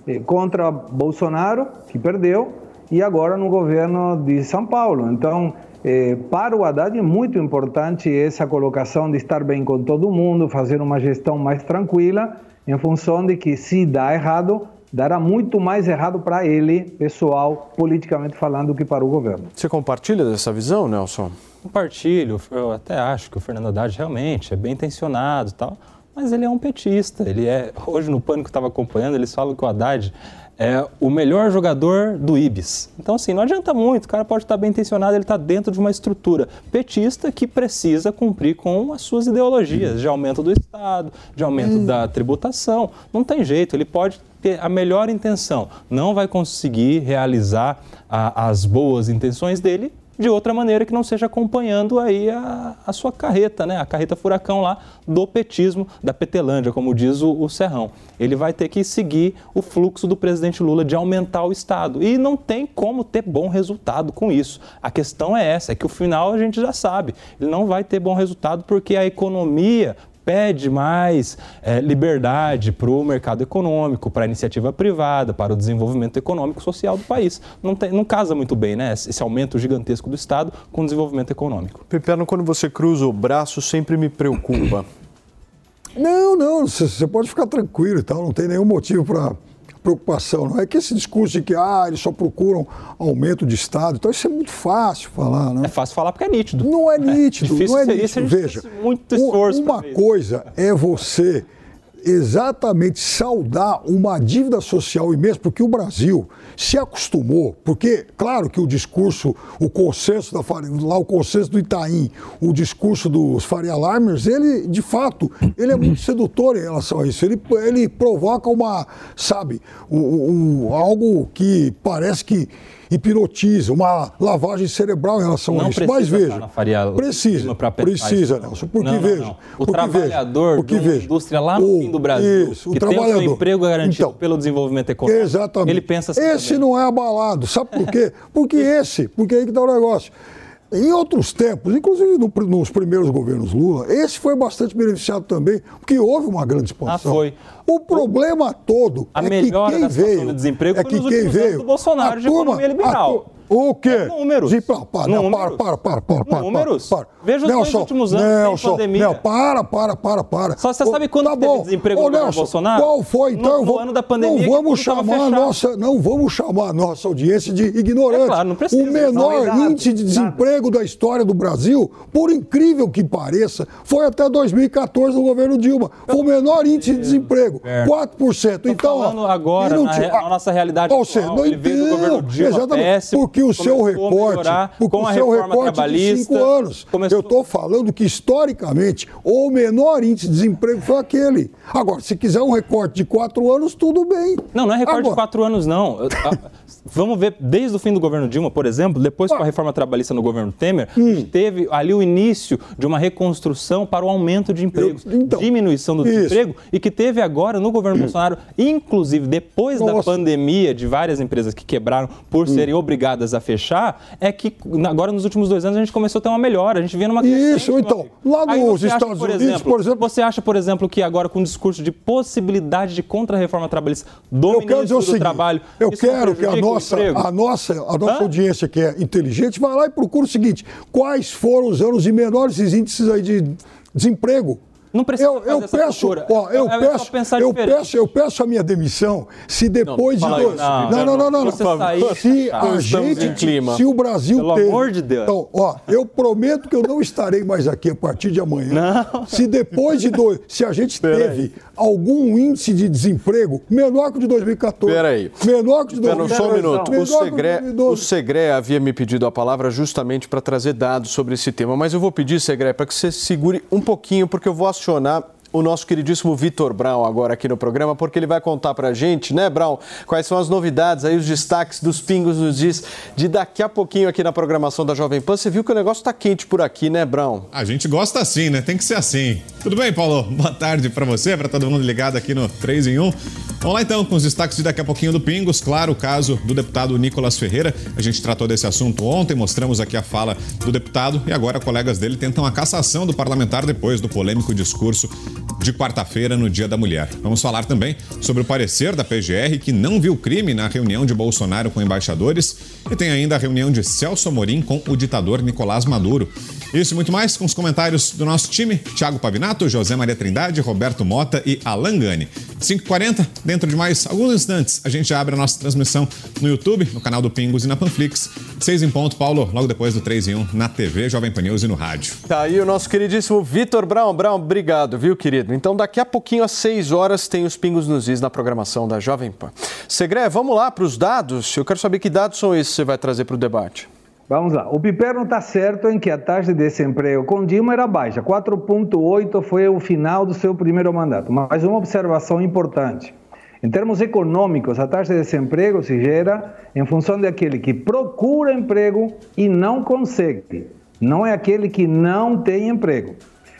eh, contra Bolsonaro, que perdeu, e agora no governo de São Paulo. Então, eh, para o Haddad é muito importante essa colocação de estar bem com todo mundo, fazer uma gestão mais tranquila, em função de que se dá errado, dará muito mais errado para ele, pessoal, politicamente falando, do que para o governo. Você compartilha dessa visão, Nelson? Compartilho. Eu até acho que o Fernando Haddad realmente é bem intencionado e tal, mas ele é um petista. Ele é. Hoje no Pânico estava acompanhando, eles falam que o Haddad é o melhor jogador do Ibis. Então, assim, não adianta muito, o cara pode estar bem intencionado, ele está dentro de uma estrutura petista que precisa cumprir com as suas ideologias de aumento do Estado, de aumento hum. da tributação. Não tem jeito, ele pode ter a melhor intenção, não vai conseguir realizar a, as boas intenções dele de outra maneira que não seja acompanhando aí a, a sua carreta, né? A carreta furacão lá do petismo, da Petelândia, como diz o, o Serrão. Ele vai ter que seguir o fluxo do presidente Lula de aumentar o Estado. E não tem como ter bom resultado com isso. A questão é essa, é que o final a gente já sabe. Ele não vai ter bom resultado porque a economia pede mais é, liberdade para o mercado econômico, para a iniciativa privada, para o desenvolvimento econômico e social do país. Não, tem, não casa muito bem, né? Esse aumento gigantesco do Estado com o desenvolvimento econômico. Peperno, quando você cruza o braço, sempre me preocupa. Não, não, você pode ficar tranquilo e tal, não tem nenhum motivo para preocupação. Não é que esse discurso de que ah, eles só procuram aumento de Estado, então isso é muito fácil falar. Né? É fácil falar porque é nítido. Não é, é nítido, é não é nítido. Veja, muito esforço uma coisa é você exatamente saudar uma dívida social imensa, porque o Brasil se acostumou, porque, claro que o discurso, o consenso da lá o consenso do Itaim, o discurso dos Faria Limers, ele, de fato, ele é muito sedutor em relação a isso. Ele, ele provoca uma, sabe, um, um algo que parece que hipnotiza, uma lavagem cerebral em relação não a isso. Mas veja, Faria precisa, precisa, Nelson, porque não, veja. Não, o porque trabalhador veja, porque veja, indústria lá no o, fim do Brasil, isso, que o tem o seu emprego garantido então, pelo desenvolvimento econômico, exatamente. ele pensa assim Esse também. não é abalado, sabe por quê? Porque <laughs> esse, porque aí que está o negócio. Em outros tempos, inclusive no, nos primeiros governos Lula, esse foi bastante beneficiado também, porque houve uma grande expansão. Ah, foi. O problema todo a é que quem veio, do desemprego é que quem veio, do Bolsonaro de turma, economia liberal. O quê? É números. De, para, para, números. para, para, para, para, para, números. para, para. Veja os Nelson, dois últimos anos Nelson, sem pandemia. Nelson, para, para, para, para. Só você sabe quando tá teve bom. desemprego Ô, Nelson, Bolsonaro? Qual foi? Então, no, vou, no ano da pandemia não vamos chamar a nossa, não vamos chamar a nossa audiência de ignorante. É claro, não precisa. O menor não, índice de desemprego da história do Brasil, por incrível que pareça, foi até 2014 no governo Dilma. Foi o menor índice de desemprego, 4%. Tô então, falando agora, na, re, na, nossa realidade ou seja, não entendo, governo Dilma exatamente, péssimo, porque o seu recorte, porque com o seu recorte de cinco anos. Começou... Eu estou falando que historicamente o menor índice de desemprego foi aquele. Agora, se quiser um recorte de quatro anos, tudo bem. Não, não é recorte Agora... de quatro anos, não. Vamos ver, desde o fim do governo Dilma, por exemplo, depois com a reforma trabalhista no governo Temer, hum. teve ali o início de uma reconstrução para o aumento de empregos, Eu, então, diminuição do isso. desemprego, e que teve agora no governo hum. Bolsonaro, inclusive depois Nossa. da pandemia de várias empresas que quebraram por hum. serem obrigadas a fechar, é que agora nos últimos dois anos a gente começou a ter uma melhora, a gente via numa Isso, então, lá nos Estados acha, por Unidos, exemplo, por exemplo... Você acha, por exemplo, que agora com o discurso de possibilidade de contra-reforma trabalhista do eu ministro do seguinte, Trabalho... Eu quero que a nossa, a nossa, a nossa audiência que é inteligente vai lá e procura o seguinte, quais foram os anos de menores índices aí de desemprego? Não precisa eu, eu peço, ó, eu, é, peço, eu peço, eu peço a minha demissão se depois não, de dois. Não, não, não, não, não. Se a gente, clima. se o Brasil Pelo teve, amor de Deus. Então, ó, eu prometo que eu não estarei mais aqui a partir de amanhã. Não. Se depois de dois, se a gente Pera teve aí. algum índice de desemprego menor que o de 2014. Peraí. Menor que o de 2014. Só um minuto. O Segre, o Segre havia me pedido a palavra justamente para trazer dados sobre esse tema, mas eu vou pedir, Segre, para que você segure um pouquinho, porque eu vou acionar o nosso queridíssimo Vitor Brown agora aqui no programa, porque ele vai contar pra gente, né, Brown, quais são as novidades aí, os destaques dos Pingos nos Diz de daqui a pouquinho aqui na programação da Jovem Pan. Você viu que o negócio tá quente por aqui, né, Brown? A gente gosta assim, né? Tem que ser assim. Tudo bem, Paulo? <laughs> Boa tarde para você, para todo mundo ligado aqui no 3 em 1. Vamos lá então com os destaques de daqui a pouquinho do Pingos. Claro, o caso do deputado Nicolas Ferreira. A gente tratou desse assunto ontem, mostramos aqui a fala do deputado e agora colegas dele tentam a cassação do parlamentar depois do polêmico discurso de quarta-feira, no Dia da Mulher. Vamos falar também sobre o parecer da PGR, que não viu crime na reunião de Bolsonaro com embaixadores, e tem ainda a reunião de Celso Amorim com o ditador Nicolás Maduro. Isso e muito mais com os comentários do nosso time: Thiago Pavinato, José Maria Trindade, Roberto Mota e Alan Gani. 5h40, dentro de mais alguns instantes, a gente abre a nossa transmissão no YouTube, no canal do Pingos e na Panflix. 6 em ponto, Paulo, logo depois do 3 em 1, na TV, Jovem Pan News e no rádio. Tá aí o nosso queridíssimo Vitor Brown. Brown, obrigado, viu, querido? Então, daqui a pouquinho, às 6 horas, tem os Pingos nos Is na programação da Jovem Pan. Segré, vamos lá para os dados. Eu quero saber que dados são esses que você vai trazer para o debate. Vamos lá. O Piperno está certo em que a taxa de desemprego com Dilma era baixa. 4,8 foi o final do seu primeiro mandato. Mas uma observação importante. Em termos econômicos, a taxa de desemprego se gera em função daquele que procura emprego e não consegue. Não é aquele que não tem emprego.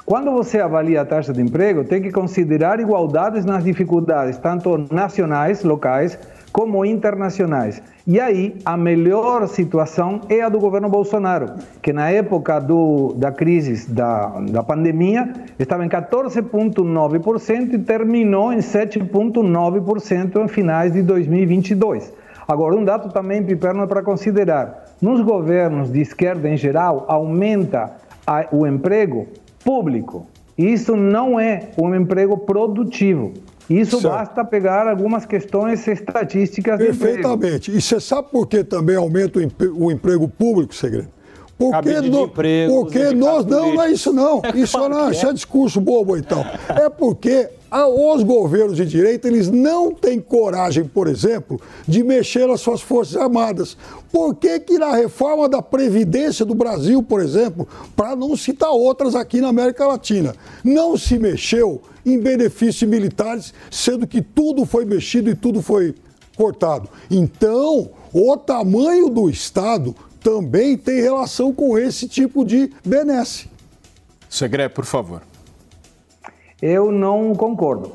Quando você avalia a taxa de emprego, tem que considerar igualdades nas dificuldades, tanto nacionais, locais, como internacionais. E aí, a melhor situação é a do governo Bolsonaro, que na época do, da crise da, da pandemia estava em 14,9% e terminou em 7,9% em finais de 2022. Agora, um dado também, Piperno, é para considerar. Nos governos de esquerda em geral, aumenta a, o emprego público. Isso não é um emprego produtivo. Isso certo. basta pegar algumas questões estatísticas. Perfeitamente. E você sabe por que também aumenta o emprego público, segredo? Porque, no, empregos, porque nós não, não é isso não. É isso, claro não, isso é. é discurso bobo então. É porque os governos de direita eles não têm coragem, por exemplo, de mexer nas suas forças armadas. Por que, que na reforma da Previdência do Brasil, por exemplo, para não citar outras aqui na América Latina, não se mexeu em benefícios militares, sendo que tudo foi mexido e tudo foi cortado? Então, o tamanho do Estado também tem relação com esse tipo de benesse. Segre, por favor. Eu não concordo.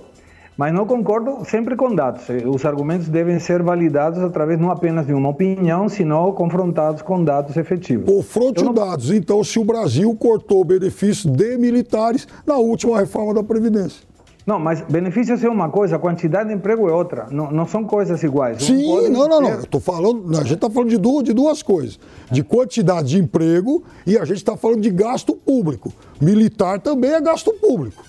Mas não concordo sempre com dados. Os argumentos devem ser validados através não apenas de uma opinião, senão confrontados com dados efetivos. Confronte não... dados. Então, se o Brasil cortou benefícios de militares na última reforma da Previdência. Não, mas benefícios é uma coisa, quantidade de emprego é outra. Não, não são coisas iguais. Sim, não, não, não. Eu tô falando, a gente está falando de duas, de duas coisas: de quantidade de emprego e a gente está falando de gasto público. Militar também é gasto público.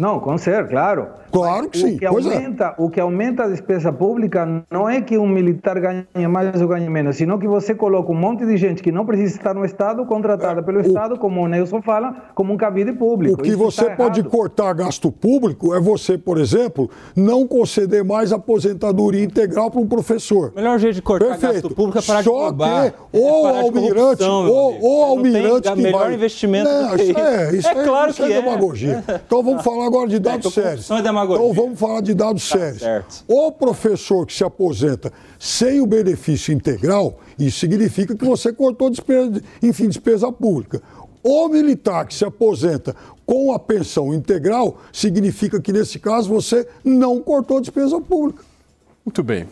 Não, com ser, claro. Claro que sim. O que, aumenta, é. o que aumenta a despesa pública não é que um militar ganhe mais ou ganhe menos, sino que você coloca um monte de gente que não precisa estar no Estado, contratada é, pelo o, Estado, como o Nelson fala, como um cabide público. O que Isso você pode errado. cortar gasto público é você, por exemplo, não conceder mais aposentadoria integral para um professor. O melhor jeito de cortar Perfeito. gasto público é parar Só de roubar. que ou é almirante, ou, ou almirante que melhor vai... investimento não, isso é, isso é, é claro isso que é, é demagogia. Então vamos <laughs> falar agora de dados sérios. É demagogia. Então vamos falar de dados tá sérios. Certo. O professor que se aposenta sem o benefício integral, isso significa que você cortou despesa, enfim, despesa pública. O militar que se aposenta com a pensão integral, significa que nesse caso você não cortou despesa pública. Muito bem.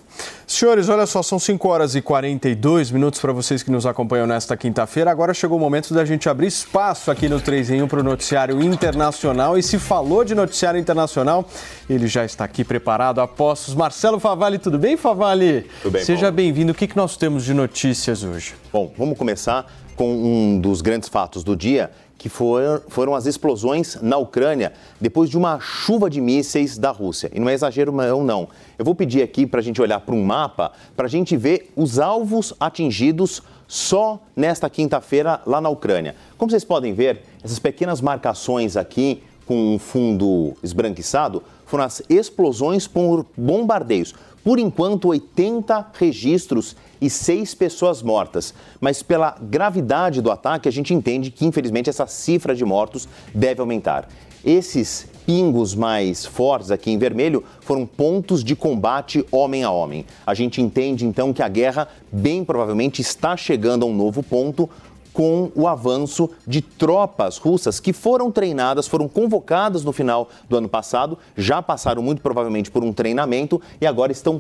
Senhores, olha só, são 5 horas e 42 minutos para vocês que nos acompanham nesta quinta-feira. Agora chegou o momento da gente abrir espaço aqui no 3 em 1 para o noticiário internacional. E se falou de noticiário internacional, ele já está aqui preparado a postos. Marcelo Favalli, tudo bem, Favalli? Tudo bem, Seja bem-vindo. O que, que nós temos de notícias hoje? Bom, vamos começar com um dos grandes fatos do dia, que foram, foram as explosões na Ucrânia depois de uma chuva de mísseis da Rússia. E não é exagero, não, não. Eu vou pedir aqui para a gente olhar para um mapa, para a gente ver os alvos atingidos só nesta quinta-feira lá na Ucrânia. Como vocês podem ver, essas pequenas marcações aqui com um fundo esbranquiçado foram as explosões por bombardeios. Por enquanto, 80 registros e seis pessoas mortas. Mas pela gravidade do ataque, a gente entende que, infelizmente, essa cifra de mortos deve aumentar. Esses pingos mais fortes aqui em vermelho foram pontos de combate homem a homem. A gente entende então que a guerra bem provavelmente está chegando a um novo ponto com o avanço de tropas russas que foram treinadas, foram convocadas no final do ano passado, já passaram muito provavelmente por um treinamento e agora estão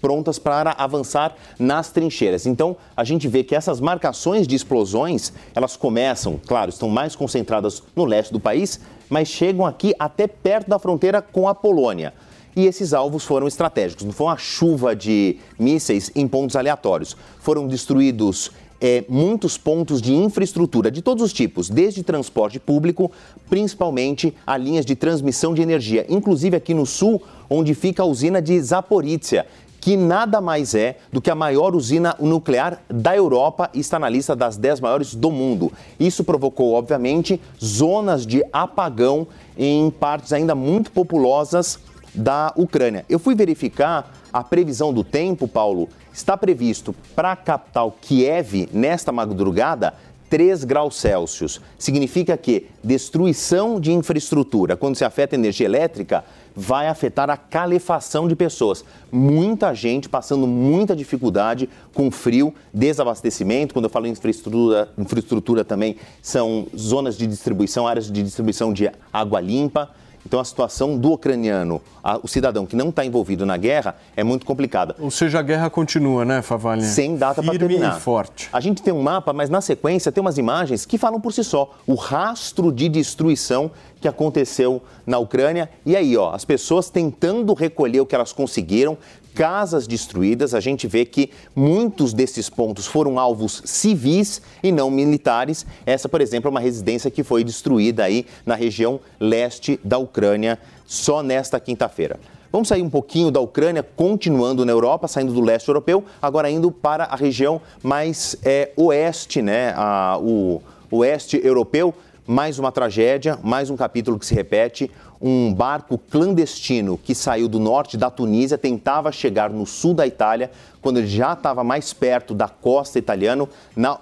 prontas para avançar nas trincheiras. Então, a gente vê que essas marcações de explosões, elas começam, claro, estão mais concentradas no leste do país, mas chegam aqui até perto da fronteira com a Polônia. E esses alvos foram estratégicos, não foi uma chuva de mísseis em pontos aleatórios. Foram destruídos é, muitos pontos de infraestrutura de todos os tipos, desde transporte público, principalmente a linhas de transmissão de energia, inclusive aqui no sul, onde fica a usina de Zaporizhia, que nada mais é do que a maior usina nuclear da Europa e está na lista das 10 maiores do mundo. Isso provocou, obviamente, zonas de apagão em partes ainda muito populosas da Ucrânia. Eu fui verificar a previsão do tempo, Paulo. Está previsto para a capital Kiev, nesta madrugada, 3 graus Celsius. Significa que destruição de infraestrutura, quando se afeta energia elétrica, vai afetar a calefação de pessoas. Muita gente passando muita dificuldade com frio, desabastecimento. Quando eu falo em infraestrutura, infraestrutura também são zonas de distribuição, áreas de distribuição de água limpa. Então a situação do ucraniano, a, o cidadão que não está envolvido na guerra, é muito complicada. Ou seja, a guerra continua, né, Favalha? Sem data para terminar. E forte. A gente tem um mapa, mas na sequência tem umas imagens que falam por si só. O rastro de destruição que aconteceu na Ucrânia. E aí, ó, as pessoas tentando recolher o que elas conseguiram, casas destruídas. A gente vê que muitos desses pontos foram alvos civis e não militares. Essa, por exemplo, é uma residência que foi destruída aí na região leste da Ucrânia só nesta quinta-feira. Vamos sair um pouquinho da Ucrânia, continuando na Europa, saindo do leste europeu, agora indo para a região mais é, oeste, né? A, o oeste europeu mais uma tragédia, mais um capítulo que se repete. Um barco clandestino que saiu do norte da Tunísia tentava chegar no sul da Itália, quando ele já estava mais perto da costa italiana, na,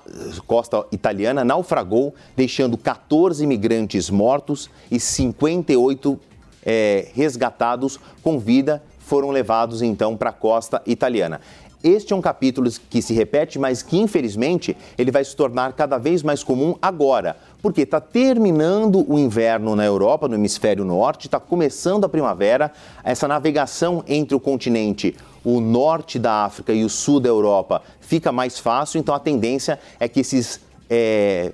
costa italiana, naufragou, deixando 14 imigrantes mortos e 58 é, resgatados com vida foram levados então para a costa italiana. Este é um capítulo que se repete, mas que infelizmente ele vai se tornar cada vez mais comum agora, porque está terminando o inverno na Europa, no hemisfério norte, está começando a primavera, essa navegação entre o continente, o norte da África e o sul da Europa fica mais fácil, então a tendência é que esses é,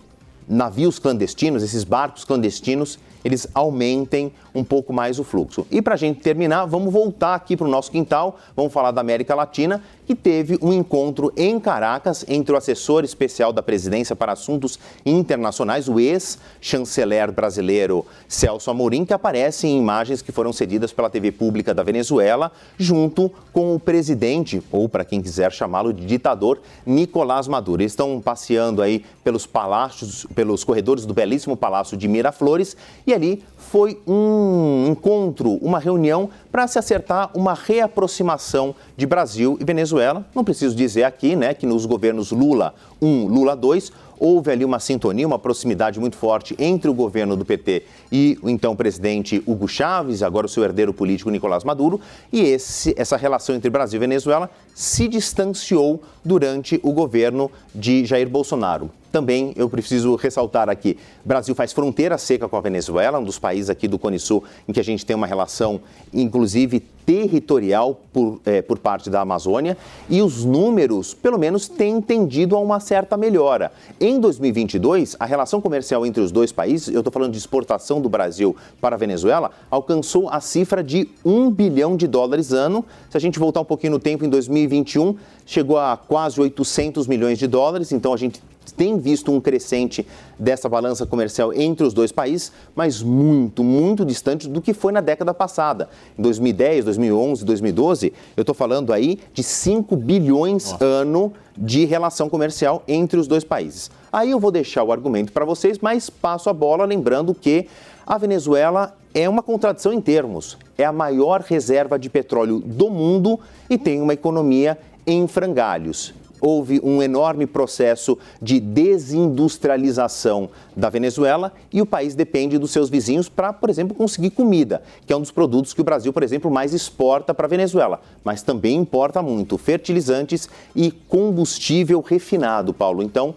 navios clandestinos, esses barcos clandestinos, eles aumentem um pouco mais o fluxo. E para a gente terminar, vamos voltar aqui para o nosso quintal, vamos falar da América Latina, que teve um encontro em Caracas entre o assessor especial da presidência para assuntos internacionais, o ex-chanceler brasileiro Celso Amorim, que aparece em imagens que foram cedidas pela TV pública da Venezuela, junto com o presidente, ou para quem quiser chamá-lo de ditador, Nicolás Maduro. Eles estão passeando aí pelos palácios, pelos corredores do belíssimo palácio de Miraflores e ali foi um encontro, uma reunião para se acertar uma reaproximação de Brasil e Venezuela. Não preciso dizer aqui, né, que nos governos Lula 1, Lula 2, houve ali uma sintonia, uma proximidade muito forte entre o governo do PT e o então presidente Hugo Chávez, agora o seu herdeiro político Nicolás Maduro, e esse, essa relação entre Brasil e Venezuela se distanciou durante o governo de Jair Bolsonaro. Também eu preciso ressaltar aqui, Brasil faz fronteira seca com a Venezuela, um dos países aqui do Cone Sul em que a gente tem uma relação, inclusive territorial por, é, por parte da Amazônia e os números, pelo menos, têm tendido a uma certa melhora. Em 2022, a relação comercial entre os dois países, eu estou falando de exportação do Brasil para a Venezuela, alcançou a cifra de 1 bilhão de dólares ano. Se a gente voltar um pouquinho no tempo, em 2021, chegou a quase 800 milhões de dólares, então a gente tem visto um crescente dessa balança comercial entre os dois países, mas muito, muito distante do que foi na década passada. Em 2010, 2011, 2012, eu estou falando aí de 5 bilhões Nossa. ano de relação comercial entre os dois países. Aí eu vou deixar o argumento para vocês, mas passo a bola lembrando que a Venezuela é uma contradição em termos. É a maior reserva de petróleo do mundo e tem uma economia em frangalhos houve um enorme processo de desindustrialização da Venezuela e o país depende dos seus vizinhos para, por exemplo, conseguir comida, que é um dos produtos que o Brasil, por exemplo, mais exporta para a Venezuela, mas também importa muito fertilizantes e combustível refinado, Paulo. Então,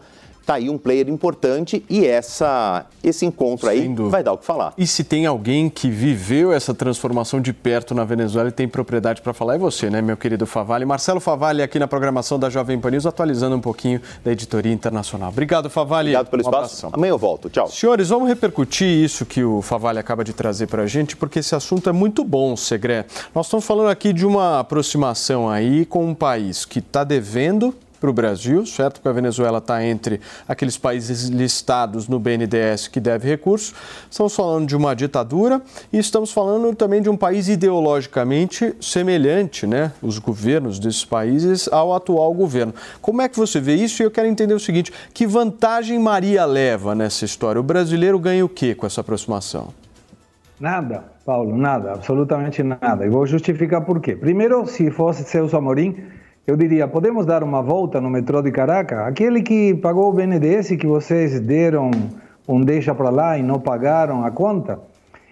Tá aí um player importante e essa, esse encontro aí vai dar o que falar. E se tem alguém que viveu essa transformação de perto na Venezuela e tem propriedade para falar, é você, né, meu querido Favale. Marcelo Favale aqui na programação da Jovem Pan News, atualizando um pouquinho da editoria internacional. Obrigado, Favale. Obrigado pelo um espaço. Abração. Amanhã eu volto. Tchau. Senhores, vamos repercutir isso que o Favale acaba de trazer para a gente, porque esse assunto é muito bom, Segré. Nós estamos falando aqui de uma aproximação aí com um país que está devendo para o Brasil, certo? Porque a Venezuela está entre aqueles países listados no BNDES que deve recursos. Estamos falando de uma ditadura e estamos falando também de um país ideologicamente semelhante, né? Os governos desses países ao atual governo. Como é que você vê isso? E eu quero entender o seguinte: que vantagem Maria leva nessa história? O brasileiro ganha o que com essa aproximação? Nada, Paulo, nada, absolutamente nada. E vou justificar por quê. Primeiro, se fosse Celso Amorim, eu diria, podemos dar uma volta no metrô de Caracas? Aquele que pagou o BNDES que vocês deram um deixa para lá e não pagaram a conta?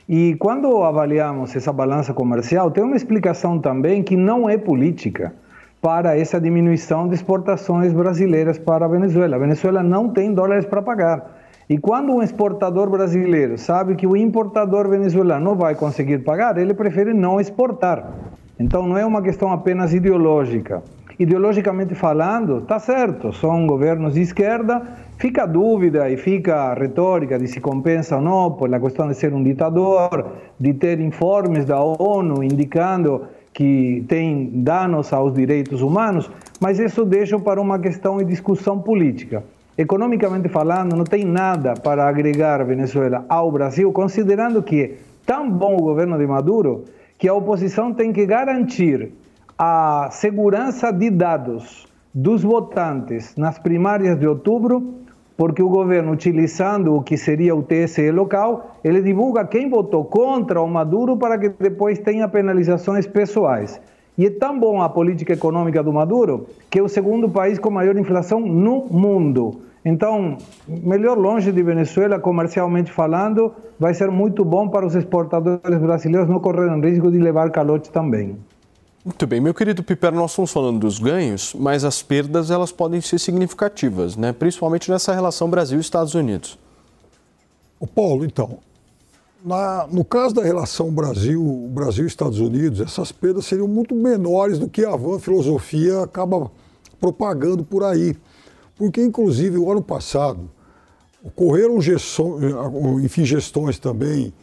E quando avaliamos essa balança comercial, tem uma explicação também que não é política para essa diminuição de exportações brasileiras para a Venezuela. A Venezuela não tem dólares para pagar. E quando um exportador brasileiro sabe que o importador venezuelano não vai conseguir pagar, ele prefere não exportar. Então não é uma questão apenas ideológica. Ideologicamente falando, está certo, são governos de esquerda, fica a dúvida e fica a retórica de se compensa ou não, por a questão de ser um ditador, de ter informes da ONU indicando que tem danos aos direitos humanos, mas isso deixa para uma questão de discussão política. Economicamente falando, não tem nada para agregar a Venezuela ao Brasil, considerando que é tão bom o governo de Maduro que a oposição tem que garantir a segurança de dados dos votantes nas primárias de outubro, porque o governo, utilizando o que seria o TSE local, ele divulga quem votou contra o Maduro para que depois tenha penalizações pessoais. E é tão bom a política econômica do Maduro que é o segundo país com maior inflação no mundo. Então, melhor longe de Venezuela, comercialmente falando, vai ser muito bom para os exportadores brasileiros não correrem risco de levar calote também. Muito bem, meu querido Piper, nós estamos falando dos ganhos, mas as perdas elas podem ser significativas, né? principalmente nessa relação Brasil-Estados Unidos. O Paulo, então, na, no caso da relação Brasil, Brasil-Estados Unidos, essas perdas seriam muito menores do que a van filosofia acaba propagando por aí. Porque, inclusive, o ano passado, ocorreram gestões, enfim, gestões também,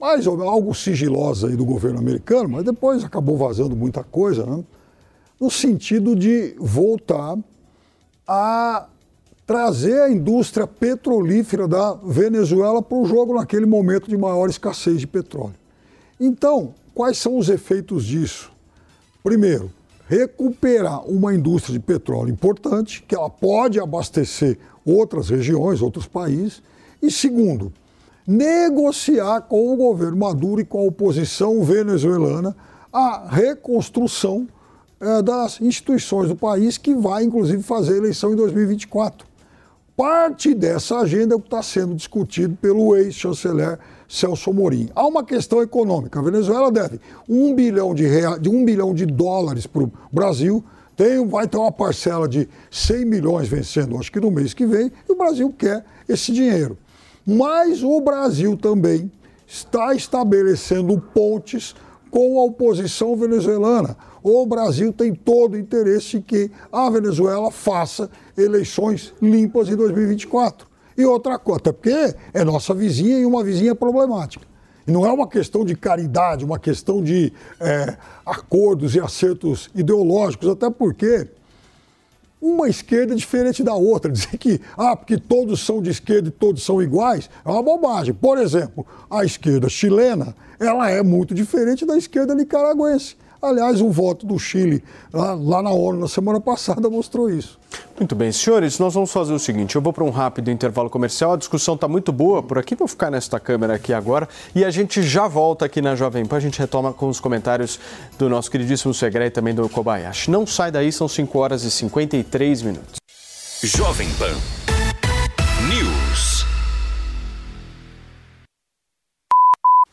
mais algo sigilosa aí do governo americano, mas depois acabou vazando muita coisa, né? no sentido de voltar a trazer a indústria petrolífera da Venezuela para o jogo naquele momento de maior escassez de petróleo. Então, quais são os efeitos disso? Primeiro, recuperar uma indústria de petróleo importante, que ela pode abastecer outras regiões, outros países. E segundo, negociar com o governo Maduro e com a oposição venezuelana a reconstrução eh, das instituições do país, que vai inclusive fazer eleição em 2024. Parte dessa agenda é o que está sendo discutido pelo ex-chanceler Celso Amorim. Há uma questão econômica. A Venezuela deve um bilhão de, reais, de, um bilhão de dólares para o Brasil, tem, vai ter uma parcela de 100 milhões vencendo, acho que no mês que vem, e o Brasil quer esse dinheiro. Mas o Brasil também está estabelecendo pontes com a oposição venezuelana. O Brasil tem todo o interesse que a Venezuela faça eleições limpas em 2024. E outra coisa, até porque é nossa vizinha e uma vizinha problemática. E não é uma questão de caridade, uma questão de é, acordos e acertos ideológicos, até porque uma esquerda é diferente da outra. <laughs> Dizer que, ah, porque todos são de esquerda e todos são iguais, é uma bobagem. Por exemplo, a esquerda chilena, ela é muito diferente da esquerda nicaragüense. Aliás, o voto do Chile lá, lá, na ONU na semana passada mostrou isso. Muito bem, senhores, nós vamos fazer o seguinte: eu vou para um rápido intervalo comercial. A discussão está muito boa por aqui. Vou ficar nesta câmera aqui agora e a gente já volta aqui na Jovem Pan. A gente retoma com os comentários do nosso queridíssimo Segre e também do Kobayashi. Não sai daí, são 5 horas e 53 minutos. Jovem Pan.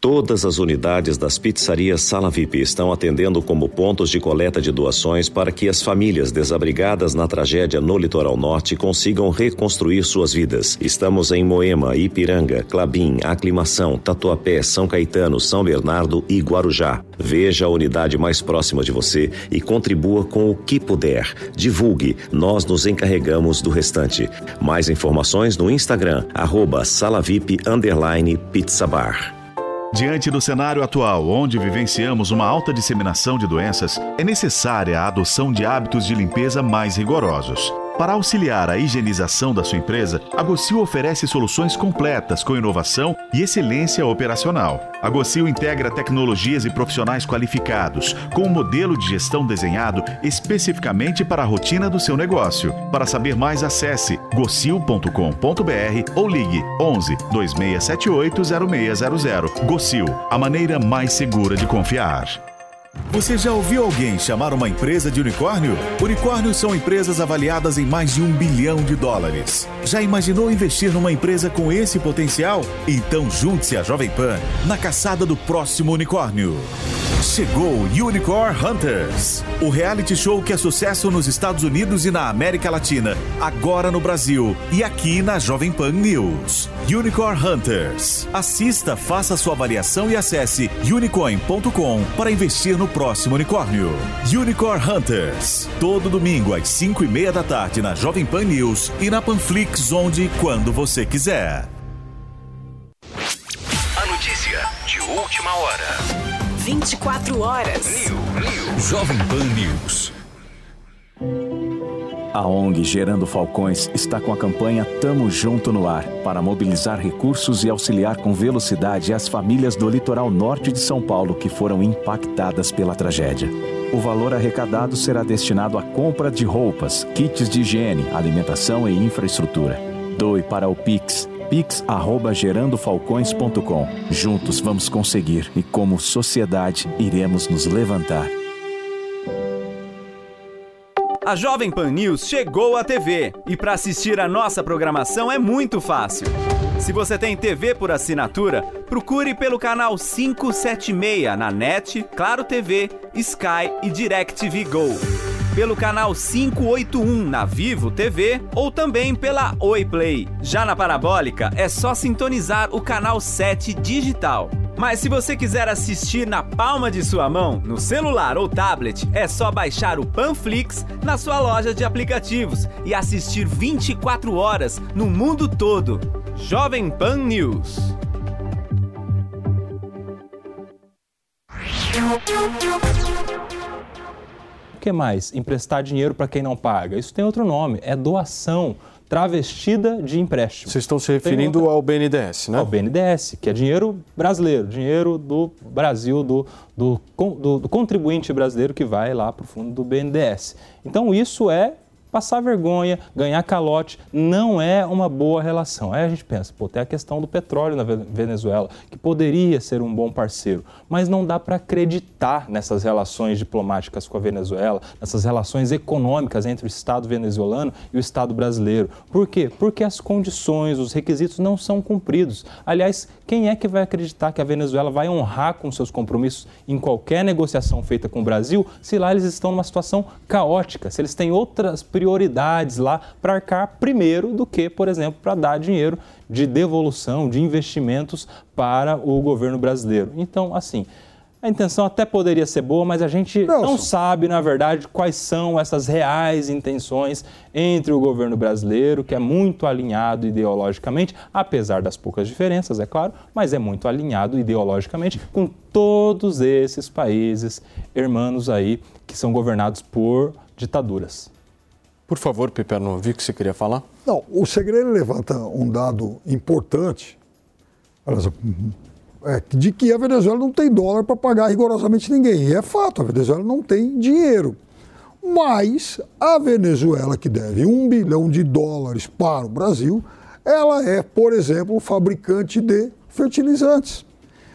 Todas as unidades das pizzarias Sala VIP estão atendendo como pontos de coleta de doações para que as famílias desabrigadas na tragédia no litoral norte consigam reconstruir suas vidas. Estamos em Moema, Ipiranga, Clabim, Aclimação, Tatuapé, São Caetano, São Bernardo e Guarujá. Veja a unidade mais próxima de você e contribua com o que puder. Divulgue, nós nos encarregamos do restante. Mais informações no Instagram, arroba Bar. Diante do cenário atual, onde vivenciamos uma alta disseminação de doenças, é necessária a adoção de hábitos de limpeza mais rigorosos. Para auxiliar a higienização da sua empresa, a Gocil oferece soluções completas com inovação e excelência operacional. A Gocil integra tecnologias e profissionais qualificados, com um modelo de gestão desenhado especificamente para a rotina do seu negócio. Para saber mais, acesse gocil.com.br ou ligue 11 2678 0600. Gocil, a maneira mais segura de confiar. Você já ouviu alguém chamar uma empresa de unicórnio? Unicórnios são empresas avaliadas em mais de um bilhão de dólares. Já imaginou investir numa empresa com esse potencial? Então junte-se à Jovem Pan na caçada do próximo unicórnio. Chegou Unicorn Hunters, o reality show que é sucesso nos Estados Unidos e na América Latina, agora no Brasil e aqui na Jovem Pan News. Unicorn Hunters. Assista, faça sua avaliação e acesse unicorn.com para investir no próximo unicórnio. Unicorn Hunters. Todo domingo às 5 e meia da tarde na Jovem Pan News e na Panflix, onde e quando você quiser. A notícia de última hora. 24 horas. Jovem Pan News. A ONG Gerando Falcões está com a campanha Tamo Junto no Ar para mobilizar recursos e auxiliar com velocidade as famílias do litoral norte de São Paulo que foram impactadas pela tragédia. O valor arrecadado será destinado à compra de roupas, kits de higiene, alimentação e infraestrutura. Doe para o Pix pix@gerandofalcões.com. Juntos vamos conseguir e como sociedade iremos nos levantar. A Jovem Pan News chegou à TV e para assistir a nossa programação é muito fácil. Se você tem TV por assinatura, procure pelo canal 576 na NET, Claro TV, Sky e DirecTV Go. Pelo canal 581 na Vivo TV ou também pela Oi Play. Já na parabólica é só sintonizar o canal 7 digital. Mas se você quiser assistir na palma de sua mão, no celular ou tablet, é só baixar o Panflix na sua loja de aplicativos e assistir 24 horas no mundo todo. Jovem Pan News. O que mais? Emprestar dinheiro para quem não paga. Isso tem outro nome, é doação travestida de empréstimo. Vocês estão se referindo outra... ao BNDES, né? Ao BNDES, que é dinheiro brasileiro, dinheiro do Brasil, do, do, do, do contribuinte brasileiro que vai lá para o fundo do BNDES. Então, isso é passar vergonha, ganhar calote, não é uma boa relação. Aí a gente pensa, pô, tem a questão do petróleo na Venezuela, que poderia ser um bom parceiro, mas não dá para acreditar nessas relações diplomáticas com a Venezuela, nessas relações econômicas entre o Estado venezuelano e o Estado brasileiro. Por quê? Porque as condições, os requisitos não são cumpridos. Aliás, quem é que vai acreditar que a Venezuela vai honrar com seus compromissos em qualquer negociação feita com o Brasil se lá eles estão numa situação caótica, se eles têm outras prioridades prioridades lá para arcar primeiro do que, por exemplo, para dar dinheiro de devolução, de investimentos para o governo brasileiro. Então, assim, a intenção até poderia ser boa, mas a gente não, não sabe, na verdade, quais são essas reais intenções entre o governo brasileiro, que é muito alinhado ideologicamente, apesar das poucas diferenças, é claro, mas é muito alinhado ideologicamente com todos esses países hermanos aí que são governados por ditaduras. Por favor, Piperno, vi que você queria falar. Não, o segredo levanta um dado importante é, de que a Venezuela não tem dólar para pagar rigorosamente ninguém. E é fato, a Venezuela não tem dinheiro. Mas a Venezuela, que deve um bilhão de dólares para o Brasil, ela é, por exemplo, fabricante de fertilizantes.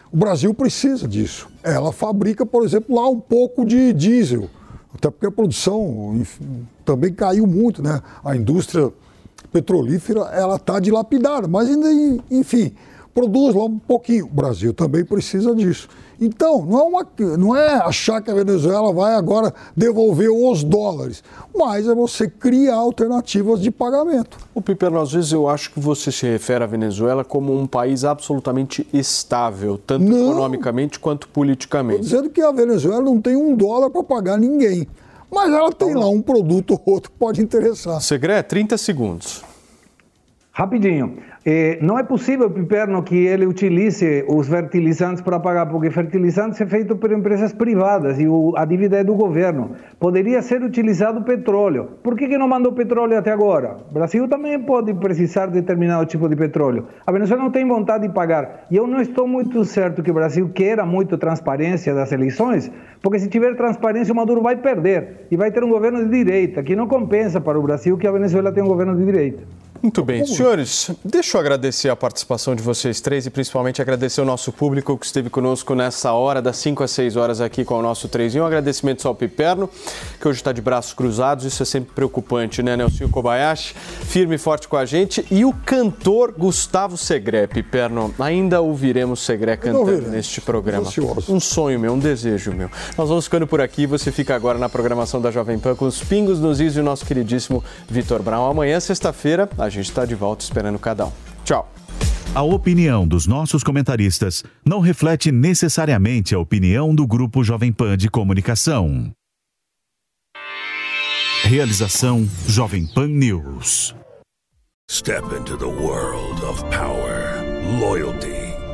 O Brasil precisa disso. Ela fabrica, por exemplo, lá um pouco de diesel até porque a produção enfim, também caiu muito, né? A indústria petrolífera, ela está dilapidada, mas ainda, enfim, produz lá um pouquinho. O Brasil também precisa disso. Então, não é, uma, não é achar que a Venezuela vai agora devolver os dólares, mas é você criar alternativas de pagamento. O Piperno, às vezes eu acho que você se refere à Venezuela como um país absolutamente estável, tanto não, economicamente quanto politicamente. Estou dizendo que a Venezuela não tem um dólar para pagar ninguém, mas ela tem lá um produto ou outro que pode interessar. Segredo, 30 segundos. Rapidinho. Eh, não é possível, Piperno, que ele utilize os fertilizantes para pagar, porque fertilizantes é feito por empresas privadas e o, a dívida é do governo. Poderia ser utilizado petróleo. Por que, que não mandou petróleo até agora? O Brasil também pode precisar de determinado tipo de petróleo. A Venezuela não tem vontade de pagar. E eu não estou muito certo que o Brasil queira muito transparência das eleições, porque se tiver transparência, o Maduro vai perder e vai ter um governo de direita, que não compensa para o Brasil que a Venezuela tenha um governo de direita. Muito bem. Senhores, deixa eu agradecer a participação de vocês três e principalmente agradecer o nosso público que esteve conosco nessa hora, das 5 às 6 horas aqui com o nosso 3 Um agradecimento ao Piperno, que hoje está de braços cruzados, isso é sempre preocupante, né, Nelson Kobayashi? Firme e forte com a gente. E o cantor Gustavo Segré, Piperno, ainda ouviremos Segré cantando neste programa. Um sonho meu, um desejo meu. Nós vamos ficando por aqui, você fica agora na programação da Jovem Pan com os pingos nos is e o nosso queridíssimo Vitor Brown. Amanhã, sexta-feira, a gente está de volta esperando cada um. Tchau. A opinião dos nossos comentaristas não reflete necessariamente a opinião do Grupo Jovem Pan de Comunicação. Realização Jovem Pan News. Step into the world of power, loyalty,